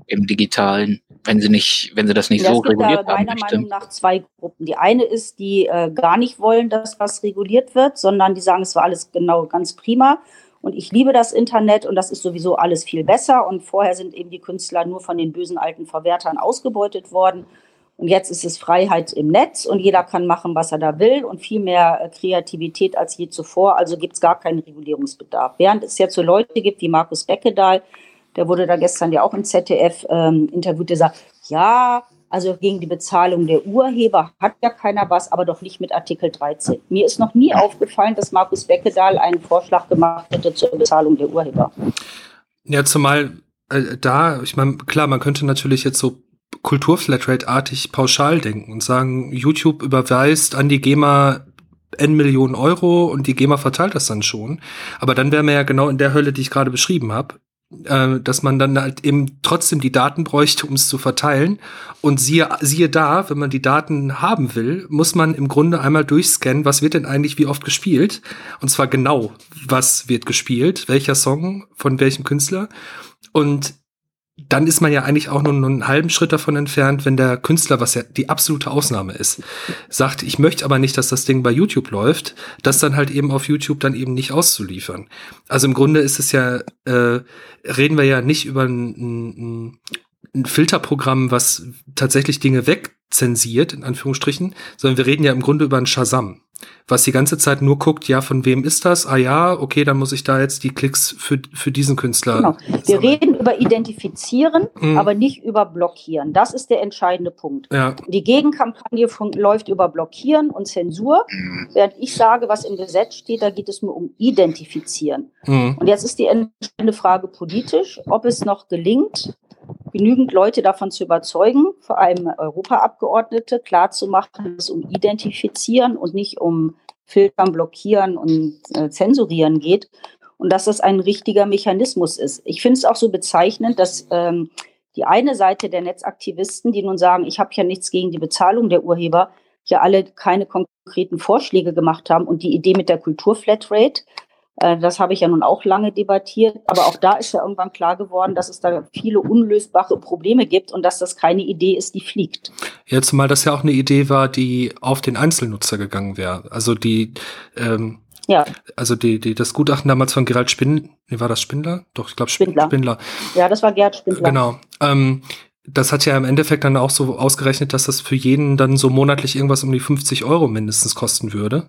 im Digitalen, wenn sie nicht, wenn sie das nicht ja, so reguliert haben? Meiner möchte? Meinung nach zwei Gruppen. Die eine ist, die äh, gar nicht wollen, dass was reguliert wird, sondern die sagen, es war alles genau ganz prima. Und ich liebe das Internet und das ist sowieso alles viel besser. Und vorher sind eben die Künstler nur von den bösen alten Verwertern ausgebeutet worden. Und jetzt ist es Freiheit im Netz und jeder kann machen, was er da will und viel mehr äh, Kreativität als je zuvor. Also gibt es gar keinen Regulierungsbedarf. Während es jetzt so Leute gibt wie Markus Beckedahl, der wurde da gestern ja auch im ZDF ähm, interviewt, der sagt, ja, also gegen die Bezahlung der Urheber hat ja keiner was, aber doch nicht mit Artikel 13. Mir ist noch nie aufgefallen, dass Markus Beckedahl einen Vorschlag gemacht hätte zur Bezahlung der Urheber. Ja, zumal äh, da, ich meine, klar, man könnte natürlich jetzt so Kulturflatrate-artig pauschal denken und sagen, YouTube überweist an die GEMA N Millionen Euro und die GEMA verteilt das dann schon. Aber dann wären wir ja genau in der Hölle, die ich gerade beschrieben habe, äh, dass man dann halt eben trotzdem die Daten bräuchte, um es zu verteilen. Und siehe, siehe da, wenn man die Daten haben will, muss man im Grunde einmal durchscannen, was wird denn eigentlich wie oft gespielt. Und zwar genau, was wird gespielt, welcher Song von welchem Künstler. Und dann ist man ja eigentlich auch nur, nur einen halben Schritt davon entfernt, wenn der Künstler, was ja die absolute Ausnahme ist, sagt, ich möchte aber nicht, dass das Ding bei YouTube läuft, das dann halt eben auf YouTube dann eben nicht auszuliefern. Also im Grunde ist es ja, äh, reden wir ja nicht über ein, ein, ein Filterprogramm, was tatsächlich Dinge wegzensiert, in Anführungsstrichen, sondern wir reden ja im Grunde über ein Shazam was die ganze Zeit nur guckt, ja, von wem ist das? Ah ja, okay, dann muss ich da jetzt die Klicks für, für diesen Künstler. Genau. Wir sammeln. reden über Identifizieren, mhm. aber nicht über Blockieren. Das ist der entscheidende Punkt. Ja. Die Gegenkampagne von, läuft über Blockieren und Zensur, mhm. während ich sage, was im Gesetz steht, da geht es nur um Identifizieren. Mhm. Und jetzt ist die entscheidende Frage politisch, ob es noch gelingt, genügend Leute davon zu überzeugen, vor allem Europaabgeordnete, klarzumachen, dass es um Identifizieren und nicht um Filtern, Blockieren und äh, Zensurieren geht und dass das ein richtiger Mechanismus ist. Ich finde es auch so bezeichnend, dass ähm, die eine Seite der Netzaktivisten, die nun sagen, ich habe ja nichts gegen die Bezahlung der Urheber, ja alle keine konkreten Vorschläge gemacht haben und die Idee mit der Kulturflatrate das habe ich ja nun auch lange debattiert, aber auch da ist ja irgendwann klar geworden, dass es da viele unlösbare Probleme gibt und dass das keine Idee ist, die fliegt. Ja, zumal das ja auch eine Idee war, die auf den Einzelnutzer gegangen wäre. Also die, ähm, ja. Also die, die, das Gutachten damals von Gerald Spindler, wie war das Spindler? Doch, ich glaube Spindler. Spindler. Ja, das war Gerhard Spindler. Genau. Ähm, das hat ja im Endeffekt dann auch so ausgerechnet, dass das für jeden dann so monatlich irgendwas um die 50 Euro mindestens kosten würde.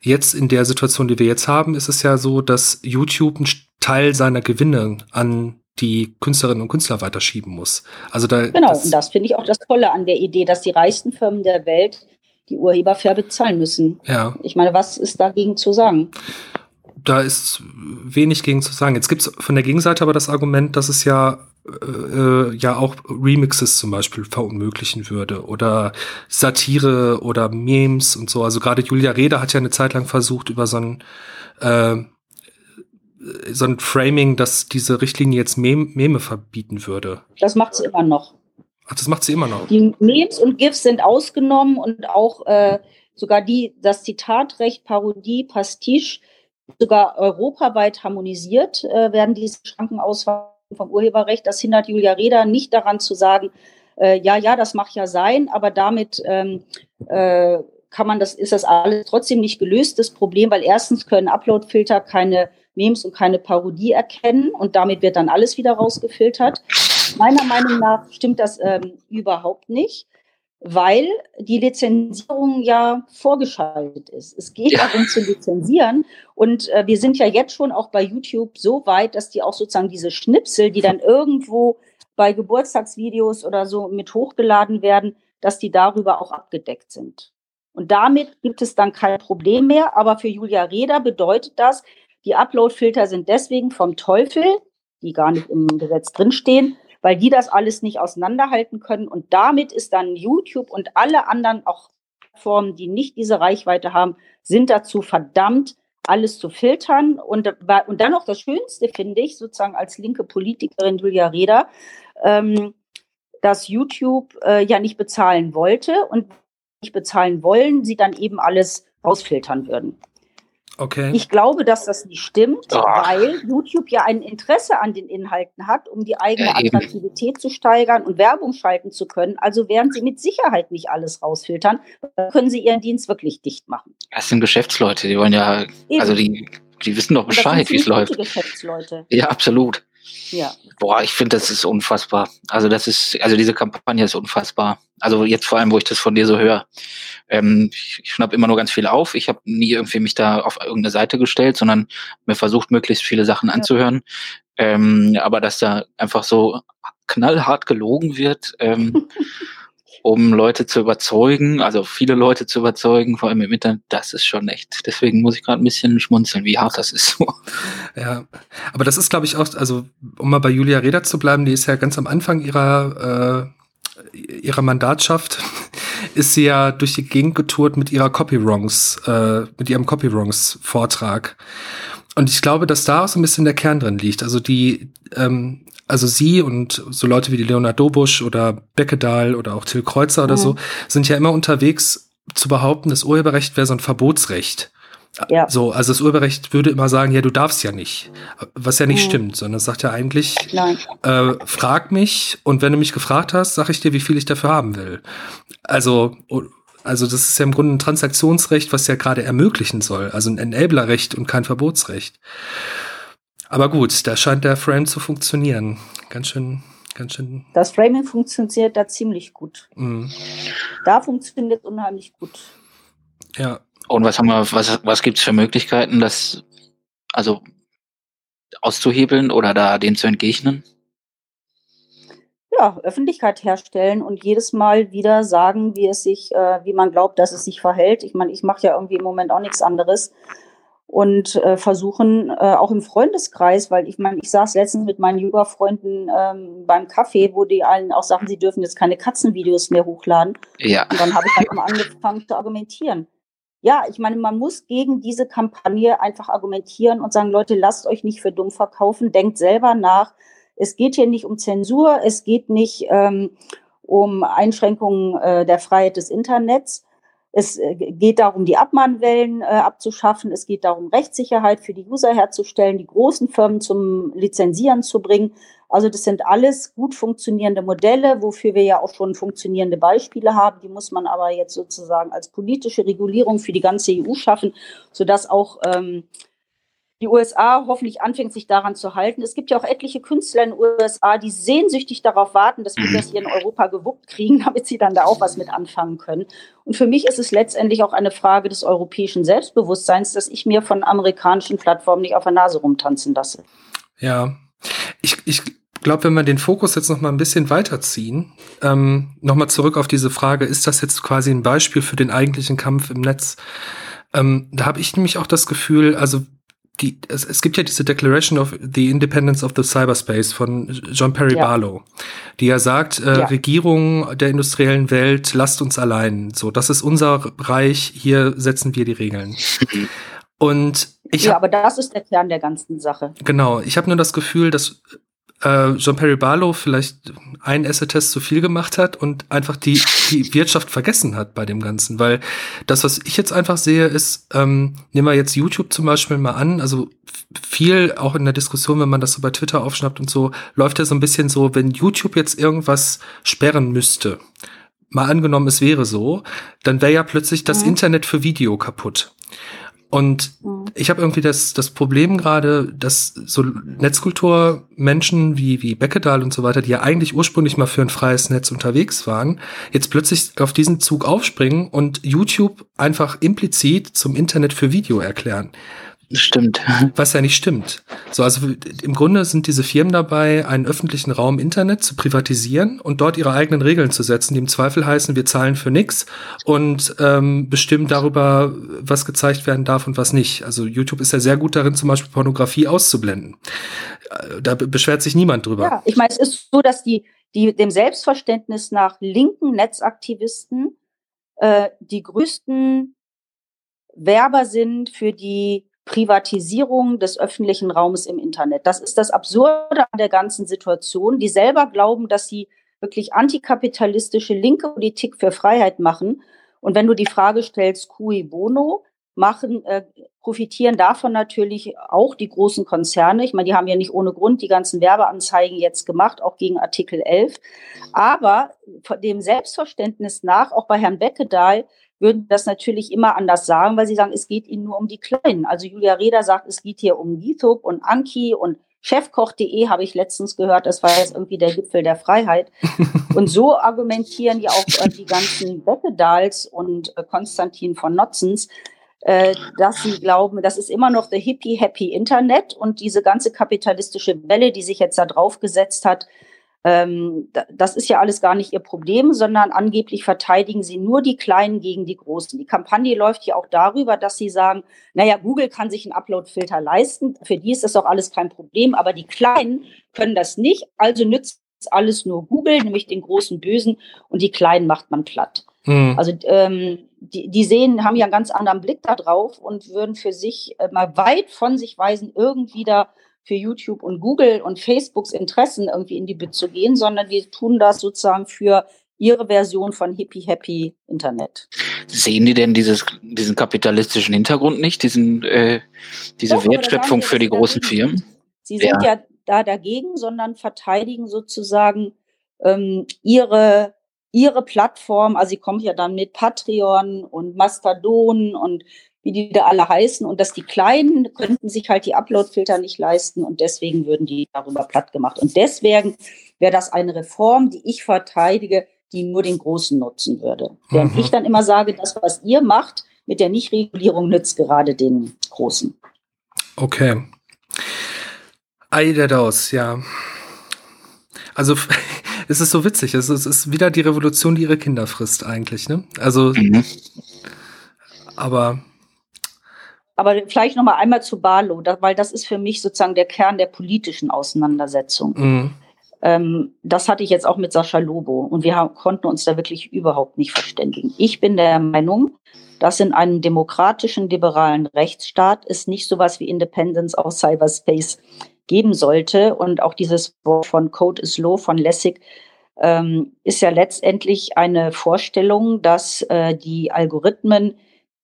Jetzt in der Situation, die wir jetzt haben, ist es ja so, dass YouTube einen Teil seiner Gewinne an die Künstlerinnen und Künstler weiterschieben muss. Also da, genau, das, und das finde ich auch das Tolle an der Idee, dass die reichsten Firmen der Welt die Urheber fair bezahlen müssen. Ja. Ich meine, was ist dagegen zu sagen? Da ist wenig gegen zu sagen. Jetzt gibt es von der Gegenseite aber das Argument, dass es ja äh, ja auch Remixes zum Beispiel verunmöglichen würde oder Satire oder Memes und so. Also gerade Julia Reda hat ja eine Zeit lang versucht, über so ein äh, so ein Framing, dass diese Richtlinie jetzt Mem Meme verbieten würde. Das macht sie immer noch. Ach, das macht sie immer noch. Die Memes und GIFs sind ausgenommen und auch äh, sogar die, das Zitatrecht, Parodie, Pastiche, sogar europaweit harmonisiert äh, werden diese Schranken ausfallen vom Urheberrecht. Das hindert Julia Reda nicht daran zu sagen, äh, ja, ja, das mag ja sein, aber damit ähm, äh, kann man das, ist das alles trotzdem nicht gelöst, das Problem, weil erstens können Uploadfilter keine Memes und keine Parodie erkennen und damit wird dann alles wieder rausgefiltert. Meiner Meinung nach stimmt das ähm, überhaupt nicht weil die Lizenzierung ja vorgeschaltet ist. Es geht ja. darum zu lizenzieren und äh, wir sind ja jetzt schon auch bei YouTube so weit, dass die auch sozusagen diese Schnipsel, die dann irgendwo bei Geburtstagsvideos oder so mit hochgeladen werden, dass die darüber auch abgedeckt sind. Und damit gibt es dann kein Problem mehr. Aber für Julia Reda bedeutet das, die Uploadfilter sind deswegen vom Teufel, die gar nicht im Gesetz drinstehen, weil die das alles nicht auseinanderhalten können. Und damit ist dann YouTube und alle anderen auch Plattformen, die nicht diese Reichweite haben, sind dazu verdammt, alles zu filtern. Und, und dann noch das Schönste, finde ich, sozusagen als linke Politikerin Julia Reda, ähm, dass YouTube äh, ja nicht bezahlen wollte und nicht bezahlen wollen, sie dann eben alles rausfiltern würden. Okay. Ich glaube, dass das nicht stimmt, oh. weil YouTube ja ein Interesse an den Inhalten hat, um die eigene ja, Attraktivität zu steigern und Werbung schalten zu können. Also werden sie mit Sicherheit nicht alles rausfiltern. Dann können sie ihren Dienst wirklich dicht machen. Das sind Geschäftsleute, die wollen ja, eben. also die, die wissen doch Bescheid, wie es läuft. Geschäftsleute. Ja, absolut. Ja. Boah, ich finde, das ist unfassbar. Also das ist, also diese Kampagne ist unfassbar. Also jetzt vor allem, wo ich das von dir so höre. Ähm, ich ich schnapp immer nur ganz viel auf. Ich habe nie irgendwie mich da auf irgendeine Seite gestellt, sondern mir versucht, möglichst viele Sachen anzuhören. Ja. Ähm, aber dass da einfach so knallhart gelogen wird, ähm, um Leute zu überzeugen, also viele Leute zu überzeugen, vor allem im Internet, das ist schon echt. Deswegen muss ich gerade ein bisschen schmunzeln, wie hart das ist. ja, aber das ist, glaube ich, auch, also um mal bei Julia Reda zu bleiben, die ist ja ganz am Anfang ihrer äh, ihrer Mandatschaft ist sie ja durch die Gegend getourt mit ihrer Copywrongs, äh, mit ihrem Copywrongs-Vortrag. Und ich glaube, dass da auch so ein bisschen der Kern drin liegt. Also die, ähm, also sie und so Leute wie die Leonard Dobusch oder Beckedahl oder auch Till Kreuzer oder mhm. so, sind ja immer unterwegs zu behaupten, das Urheberrecht wäre so ein Verbotsrecht. Ja. So, also das Urheberrecht würde immer sagen, ja, du darfst ja nicht. Was ja nicht mhm. stimmt, sondern es sagt ja eigentlich, äh, frag mich und wenn du mich gefragt hast, sag ich dir, wie viel ich dafür haben will. Also, also das ist ja im Grunde ein Transaktionsrecht, was ja gerade ermöglichen soll. Also ein Enablerrecht und kein Verbotsrecht. Aber gut, da scheint der Frame zu funktionieren. Ganz schön, ganz schön. Das Framing funktioniert da ziemlich gut. Mhm. Da funktioniert es unheimlich gut. Ja. Und was haben wir, was, was gibt es für Möglichkeiten, das also auszuhebeln oder da dem zu entgegnen? Ja, Öffentlichkeit herstellen und jedes Mal wieder sagen, wie es sich, äh, wie man glaubt, dass es sich verhält. Ich meine, ich mache ja irgendwie im Moment auch nichts anderes und äh, versuchen äh, auch im Freundeskreis, weil ich meine, ich saß letztens mit meinen Yoga-Freunden ähm, beim Kaffee, wo die allen auch sagen, sie dürfen jetzt keine Katzenvideos mehr hochladen. Ja. Und dann habe ich halt mal angefangen zu argumentieren. Ja, ich meine, man muss gegen diese Kampagne einfach argumentieren und sagen, Leute, lasst euch nicht für dumm verkaufen, denkt selber nach. Es geht hier nicht um Zensur, es geht nicht ähm, um Einschränkungen äh, der Freiheit des Internets Es äh, geht darum, die Abmahnwellen äh, abzuschaffen. Es geht darum, Rechtssicherheit für die User herzustellen, die großen Firmen zum Lizenzieren zu bringen. Also das sind alles gut funktionierende Modelle, wofür wir ja auch schon funktionierende Beispiele haben. Die muss man aber jetzt sozusagen als politische Regulierung für die ganze EU schaffen, sodass auch ähm, die USA hoffentlich anfängt, sich daran zu halten. Es gibt ja auch etliche Künstler in den USA, die sehnsüchtig darauf warten, dass wir das hier in Europa gewuppt kriegen, damit sie dann da auch was mit anfangen können. Und für mich ist es letztendlich auch eine Frage des europäischen Selbstbewusstseins, dass ich mir von amerikanischen Plattformen nicht auf der Nase rumtanzen lasse. Ja, ich, ich glaube, wenn wir den Fokus jetzt noch mal ein bisschen weiterziehen, ähm, noch mal zurück auf diese Frage, ist das jetzt quasi ein Beispiel für den eigentlichen Kampf im Netz? Ähm, da habe ich nämlich auch das Gefühl, also die, es, es gibt ja diese Declaration of the Independence of the Cyberspace von John Perry ja. Barlow, die ja sagt, äh, ja. Regierung der industriellen Welt, lasst uns allein. So, das ist unser Reich, hier setzen wir die Regeln. Und ich ja, aber das ist der Kern der ganzen Sache. Genau, ich habe nur das Gefühl, dass äh, Jean-Perry Barlow vielleicht ein Asset-Test zu viel gemacht hat und einfach die, die Wirtschaft vergessen hat bei dem Ganzen. Weil das, was ich jetzt einfach sehe, ist, ähm, nehmen wir jetzt YouTube zum Beispiel mal an, also viel auch in der Diskussion, wenn man das so bei Twitter aufschnappt und so, läuft ja so ein bisschen so, wenn YouTube jetzt irgendwas sperren müsste, mal angenommen, es wäre so, dann wäre ja plötzlich das mhm. Internet für Video kaputt. Und mhm. ich habe irgendwie das, das Problem gerade, dass so Netzkulturmenschen wie, wie Beckedahl und so weiter, die ja eigentlich ursprünglich mal für ein freies Netz unterwegs waren, jetzt plötzlich auf diesen Zug aufspringen und YouTube einfach implizit zum Internet für Video erklären. Stimmt. Was ja nicht stimmt. So, also im Grunde sind diese Firmen dabei, einen öffentlichen Raum Internet zu privatisieren und dort ihre eigenen Regeln zu setzen, die im Zweifel heißen, wir zahlen für nichts und ähm, bestimmen darüber, was gezeigt werden darf und was nicht. Also YouTube ist ja sehr gut darin, zum Beispiel Pornografie auszublenden. Äh, da beschwert sich niemand drüber. Ja, ich meine, es ist so, dass die, die dem Selbstverständnis nach linken Netzaktivisten äh, die größten Werber sind für die Privatisierung des öffentlichen Raumes im Internet. Das ist das Absurde an der ganzen Situation. Die selber glauben, dass sie wirklich antikapitalistische linke Politik für Freiheit machen. Und wenn du die Frage stellst, cui bono, machen, äh, profitieren davon natürlich auch die großen Konzerne. Ich meine, die haben ja nicht ohne Grund die ganzen Werbeanzeigen jetzt gemacht, auch gegen Artikel 11. Aber dem Selbstverständnis nach, auch bei Herrn Beckedahl, würden das natürlich immer anders sagen, weil sie sagen, es geht ihnen nur um die Kleinen. Also Julia Reda sagt, es geht hier um GitHub und Anki und Chefkoch.de habe ich letztens gehört, das war jetzt irgendwie der Gipfel der Freiheit. Und so argumentieren ja auch äh, die ganzen Beppedals und äh, Konstantin von Notzens, äh, dass sie glauben, das ist immer noch the hippie happy Internet und diese ganze kapitalistische Welle, die sich jetzt da drauf gesetzt hat, ähm, das ist ja alles gar nicht ihr Problem, sondern angeblich verteidigen sie nur die Kleinen gegen die Großen. Die Kampagne läuft ja auch darüber, dass sie sagen, naja, Google kann sich einen Upload-Filter leisten, für die ist das auch alles kein Problem, aber die Kleinen können das nicht, also nützt alles nur Google, nämlich den großen Bösen, und die Kleinen macht man platt. Mhm. Also ähm, die, die sehen, haben ja einen ganz anderen Blick da drauf und würden für sich äh, mal weit von sich weisen, irgendwie da für YouTube und Google und Facebooks Interessen irgendwie in die Bit zu gehen, sondern die tun das sozusagen für ihre Version von Hippie Happy Internet. Sehen die denn dieses, diesen kapitalistischen Hintergrund nicht, diesen, äh, diese Doch, Wertschöpfung für die großen Firmen? Sie sind ja. ja da dagegen, sondern verteidigen sozusagen ähm, ihre ihre Plattform, also sie kommt ja dann mit Patreon und Mastodon und wie die da alle heißen und dass die Kleinen könnten sich halt die Upload-Filter nicht leisten und deswegen würden die darüber platt gemacht. Und deswegen wäre das eine Reform, die ich verteidige, die nur den Großen nutzen würde. Während mhm. ich dann immer sage, das, was ihr macht mit der Nichtregulierung, nützt gerade den Großen. Okay. Ei der Daus, ja. Also es ist so witzig. Es ist, es ist wieder die Revolution, die ihre Kinder frisst, eigentlich, ne? Also, mhm. aber aber vielleicht noch mal einmal zu Barlow, weil das ist für mich sozusagen der Kern der politischen Auseinandersetzung. Mhm. Ähm, das hatte ich jetzt auch mit Sascha Lobo und wir haben, konnten uns da wirklich überhaupt nicht verständigen. Ich bin der Meinung, dass in einem demokratischen, liberalen Rechtsstaat es nicht sowas wie Independence of Cyberspace geben sollte und auch dieses Wort von Code is Law von Lessig ähm, ist ja letztendlich eine Vorstellung, dass äh, die Algorithmen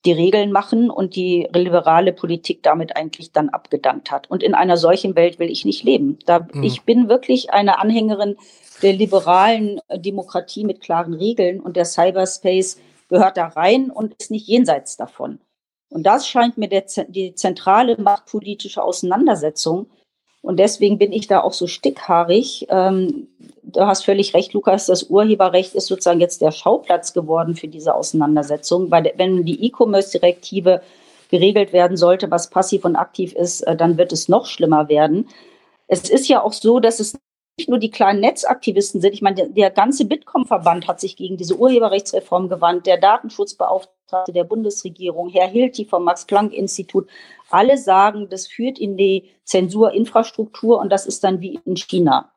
die Regeln machen und die liberale Politik damit eigentlich dann abgedankt hat. Und in einer solchen Welt will ich nicht leben. Da, mhm. Ich bin wirklich eine Anhängerin der liberalen Demokratie mit klaren Regeln und der Cyberspace gehört da rein und ist nicht jenseits davon. Und das scheint mir der, die zentrale machtpolitische Auseinandersetzung. Und deswegen bin ich da auch so stickhaarig. Ähm, du hast völlig recht, Lukas, das Urheberrecht ist sozusagen jetzt der Schauplatz geworden für diese Auseinandersetzung. Weil wenn die E-Commerce-Direktive geregelt werden sollte, was passiv und aktiv ist, äh, dann wird es noch schlimmer werden. Es ist ja auch so, dass es nicht nur die kleinen Netzaktivisten sind. Ich meine, der, ganze Bitkom-Verband hat sich gegen diese Urheberrechtsreform gewandt, der Datenschutzbeauftragte der Bundesregierung, Herr Hilti vom Max-Planck-Institut. Alle sagen, das führt in die Zensurinfrastruktur und das ist dann wie in China.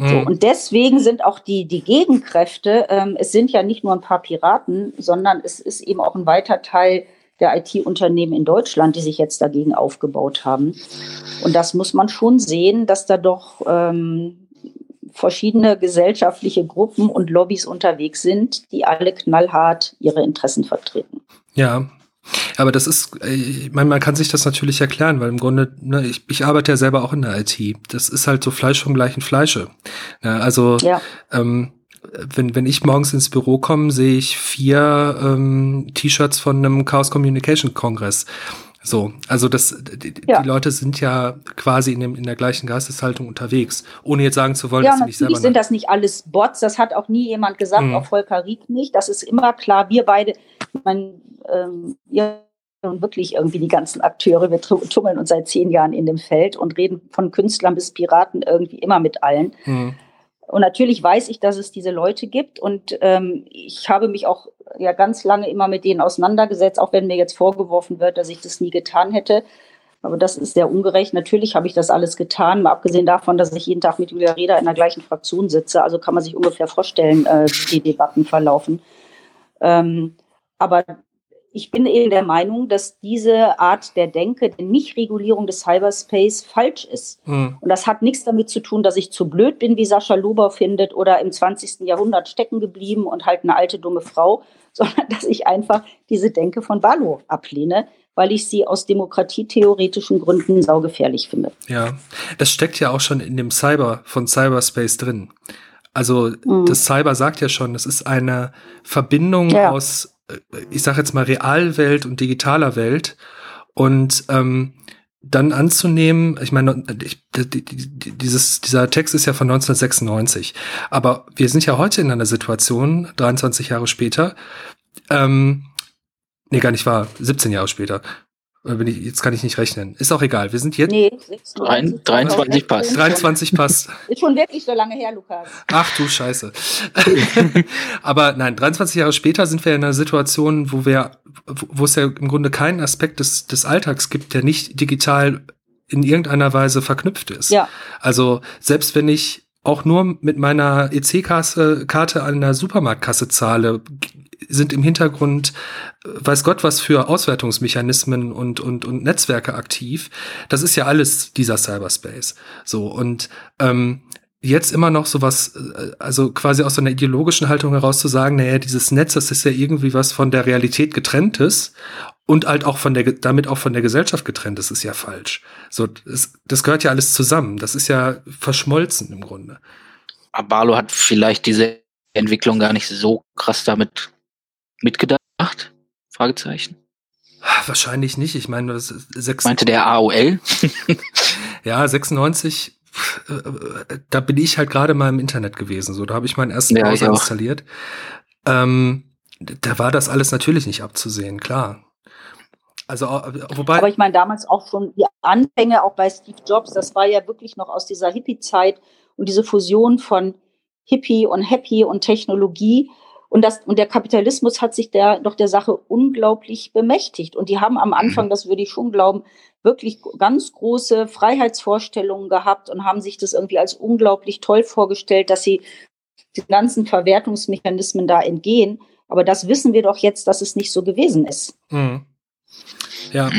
So, hm. und deswegen sind auch die, die Gegenkräfte, ähm, es sind ja nicht nur ein paar Piraten, sondern es ist eben auch ein weiter Teil der IT-Unternehmen in Deutschland, die sich jetzt dagegen aufgebaut haben. Und das muss man schon sehen, dass da doch ähm, verschiedene gesellschaftliche Gruppen und Lobbys unterwegs sind, die alle knallhart ihre Interessen vertreten. Ja, aber das ist, äh, ich meine, man kann sich das natürlich erklären, weil im Grunde, ne, ich, ich arbeite ja selber auch in der IT. Das ist halt so Fleisch vom gleichen Fleische. Ja, also ja. Ähm, wenn, wenn ich morgens ins Büro komme, sehe ich vier ähm, T-Shirts von einem Chaos Communication Kongress. So, also das, die, ja. die, Leute sind ja quasi in, dem, in der gleichen Geisteshaltung unterwegs, ohne jetzt sagen zu wollen, ja, dass sie nicht selber. sind das nicht alles Bots, das hat auch nie jemand gesagt, mhm. auch Volker Rieck nicht. Das ist immer klar, wir beide, man, ähm, ja, und wirklich irgendwie die ganzen Akteure, wir tummeln uns seit zehn Jahren in dem Feld und reden von Künstlern bis Piraten irgendwie immer mit allen. Mhm. Und natürlich weiß ich, dass es diese Leute gibt und ähm, ich habe mich auch ja ganz lange immer mit denen auseinandergesetzt, auch wenn mir jetzt vorgeworfen wird, dass ich das nie getan hätte. Aber das ist sehr ungerecht. Natürlich habe ich das alles getan, mal abgesehen davon, dass ich jeden Tag mit Julia Reda in der gleichen Fraktion sitze. Also kann man sich ungefähr vorstellen, äh, wie die Debatten verlaufen. Ähm, aber ich bin eben der Meinung, dass diese Art der Denke, der Nichtregulierung des Cyberspace falsch ist. Mhm. Und das hat nichts damit zu tun, dass ich zu blöd bin, wie Sascha Lober findet, oder im 20. Jahrhundert stecken geblieben und halt eine alte, dumme Frau, sondern dass ich einfach diese Denke von Valo ablehne, weil ich sie aus demokratietheoretischen Gründen saugefährlich finde. Ja, das steckt ja auch schon in dem Cyber von Cyberspace drin. Also mhm. das Cyber sagt ja schon, es ist eine Verbindung ja. aus ich sage jetzt mal Realwelt und digitaler Welt. Und ähm, dann anzunehmen, ich meine, ich, dieses, dieser Text ist ja von 1996, aber wir sind ja heute in einer Situation, 23 Jahre später, ähm, nee, gar nicht wahr, 17 Jahre später, bin ich, jetzt kann ich nicht rechnen. Ist auch egal. Wir sind jetzt. Nee, 23, 23 passt. 23 passt. Ist schon wirklich so lange her, Lukas. Ach du Scheiße. Aber nein, 23 Jahre später sind wir in einer Situation, wo wir, wo es ja im Grunde keinen Aspekt des, des Alltags gibt, der nicht digital in irgendeiner Weise verknüpft ist. Ja. Also, selbst wenn ich auch nur mit meiner EC-Karte an der Supermarktkasse zahle, sind im Hintergrund, äh, weiß Gott, was für Auswertungsmechanismen und, und, und Netzwerke aktiv. Das ist ja alles dieser Cyberspace. So, und ähm, jetzt immer noch sowas, äh, also quasi aus so einer ideologischen Haltung heraus zu sagen, naja, dieses Netz, das ist ja irgendwie was von der Realität getrenntes und halt auch von der, damit auch von der Gesellschaft getrennt ist, ist ja falsch. So, das, das gehört ja alles zusammen. Das ist ja verschmolzen im Grunde. Abalo hat vielleicht diese Entwicklung gar nicht so krass damit mitgedacht? Fragezeichen. Wahrscheinlich nicht. Ich meine, das ist meinte der AOL? ja, 96. Da bin ich halt gerade mal im Internet gewesen. So, da habe ich meinen ersten ja, Browser installiert. Ähm, da war das alles natürlich nicht abzusehen, klar. Also, wobei. Aber ich meine, damals auch schon die Anfänge, auch bei Steve Jobs, das war ja wirklich noch aus dieser Hippie-Zeit und diese Fusion von Hippie und Happy und Technologie. Und, das, und der Kapitalismus hat sich der, doch der Sache unglaublich bemächtigt. Und die haben am Anfang, mhm. das würde ich schon glauben, wirklich ganz große Freiheitsvorstellungen gehabt und haben sich das irgendwie als unglaublich toll vorgestellt, dass sie den ganzen Verwertungsmechanismen da entgehen. Aber das wissen wir doch jetzt, dass es nicht so gewesen ist. Mhm. Ja.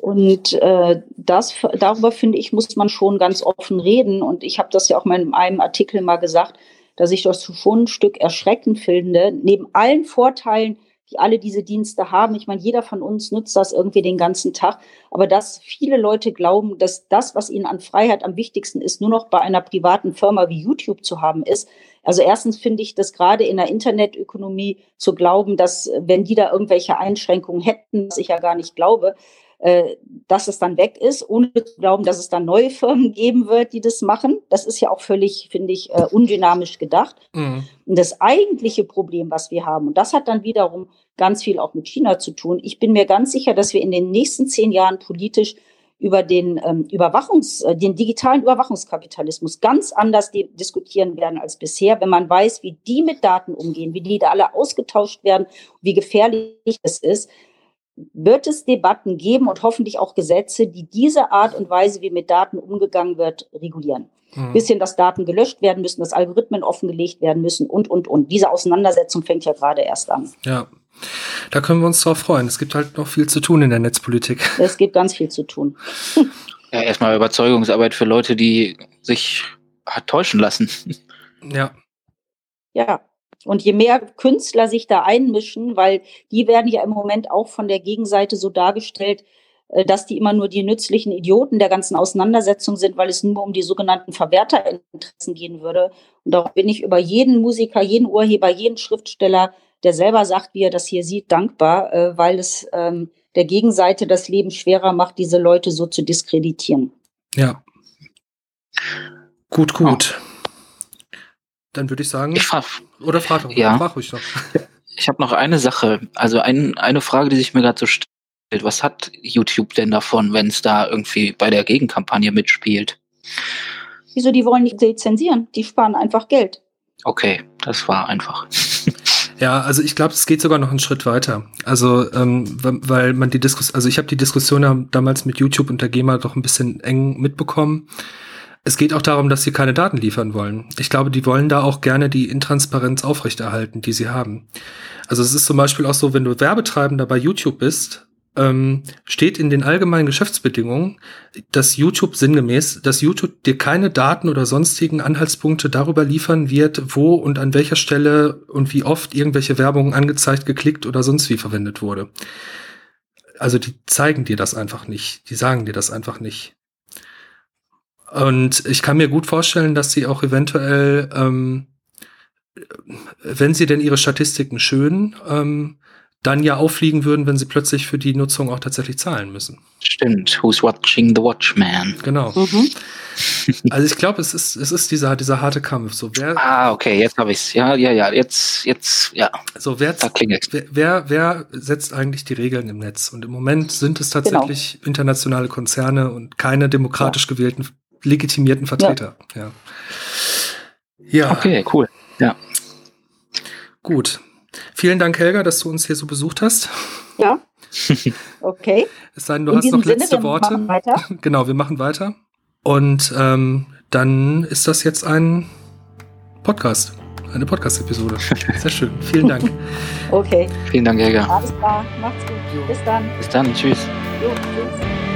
Und äh, das, darüber finde ich, muss man schon ganz offen reden. Und ich habe das ja auch mal in einem Artikel mal gesagt dass ich das schon ein Stück erschreckend finde, neben allen Vorteilen, die alle diese Dienste haben. Ich meine, jeder von uns nutzt das irgendwie den ganzen Tag. Aber dass viele Leute glauben, dass das, was ihnen an Freiheit am wichtigsten ist, nur noch bei einer privaten Firma wie YouTube zu haben ist. Also erstens finde ich das gerade in der Internetökonomie zu glauben, dass wenn die da irgendwelche Einschränkungen hätten, was ich ja gar nicht glaube, äh, dass es dann weg ist, ohne zu glauben, dass es dann neue Firmen geben wird, die das machen. Das ist ja auch völlig, finde ich, äh, undynamisch gedacht. Mhm. Und das eigentliche Problem, was wir haben, und das hat dann wiederum ganz viel auch mit China zu tun. Ich bin mir ganz sicher, dass wir in den nächsten zehn Jahren politisch über den ähm, Überwachungs, äh, den digitalen Überwachungskapitalismus ganz anders diskutieren werden als bisher, wenn man weiß, wie die mit Daten umgehen, wie die da alle ausgetauscht werden, wie gefährlich es ist, wird es Debatten geben und hoffentlich auch Gesetze, die diese Art und Weise, wie mit Daten umgegangen wird, regulieren. Mhm. Bisschen, dass Daten gelöscht werden müssen, dass Algorithmen offengelegt werden müssen und, und, und. Diese Auseinandersetzung fängt ja gerade erst an. Ja. Da können wir uns drauf freuen. Es gibt halt noch viel zu tun in der Netzpolitik. Es gibt ganz viel zu tun. ja, erstmal Überzeugungsarbeit für Leute, die sich hat täuschen lassen. Ja. Ja, und je mehr Künstler sich da einmischen, weil die werden ja im Moment auch von der Gegenseite so dargestellt, äh, dass die immer nur die nützlichen Idioten der ganzen Auseinandersetzung sind, weil es nur um die sogenannten Verwerterinteressen gehen würde. Und darauf bin ich über jeden Musiker, jeden Urheber, jeden Schriftsteller, der selber sagt, wie er das hier sieht, dankbar, äh, weil es ähm, der Gegenseite das Leben schwerer macht, diese Leute so zu diskreditieren. Ja. Gut, gut. Dann würde ich sagen. Ich frag, oder frag, doch, ja. frag ruhig noch. Ich habe noch eine Sache, also ein, eine Frage, die sich mir gerade so stellt. Was hat YouTube denn davon, wenn es da irgendwie bei der Gegenkampagne mitspielt? Wieso, die wollen nicht lizenzieren, die sparen einfach Geld. Okay, das war einfach. Ja, also ich glaube, es geht sogar noch einen Schritt weiter. Also, ähm, weil man die Diskussion, also ich habe die Diskussion damals mit YouTube und der GEMA doch ein bisschen eng mitbekommen. Es geht auch darum, dass sie keine Daten liefern wollen. Ich glaube, die wollen da auch gerne die Intransparenz aufrechterhalten, die sie haben. Also es ist zum Beispiel auch so, wenn du Werbetreibender bei YouTube bist, ähm, steht in den allgemeinen Geschäftsbedingungen, dass YouTube sinngemäß, dass YouTube dir keine Daten oder sonstigen Anhaltspunkte darüber liefern wird, wo und an welcher Stelle und wie oft irgendwelche Werbung angezeigt, geklickt oder sonst wie verwendet wurde. Also die zeigen dir das einfach nicht. Die sagen dir das einfach nicht. Und ich kann mir gut vorstellen, dass sie auch eventuell, ähm, wenn sie denn ihre Statistiken schön, ähm, dann ja auffliegen würden, wenn sie plötzlich für die Nutzung auch tatsächlich zahlen müssen. Stimmt. Who's watching the Watchman? Genau. Mhm. Also ich glaube, es ist, es ist dieser, dieser harte Kampf. So, wer, ah, okay, jetzt habe ich's. Ja, ja, ja, jetzt, jetzt, ja. So, wer, wer, wer, wer setzt eigentlich die Regeln im Netz? Und im Moment sind es tatsächlich genau. internationale Konzerne und keine demokratisch ja. gewählten legitimierten Vertreter. Ja. ja. ja. Okay, cool. Ja. Gut. Vielen Dank, Helga, dass du uns hier so besucht hast. Ja. Okay. Es sei denn, du In hast noch letzte Sinne, Worte. Machen weiter. Genau, wir machen weiter. Und ähm, dann ist das jetzt ein Podcast. Eine Podcast-Episode. Sehr schön. Vielen Dank. okay. Vielen Dank, Helga. Alles klar. Macht's gut. Bis dann. Bis dann. Tschüss. Jo, tschüss.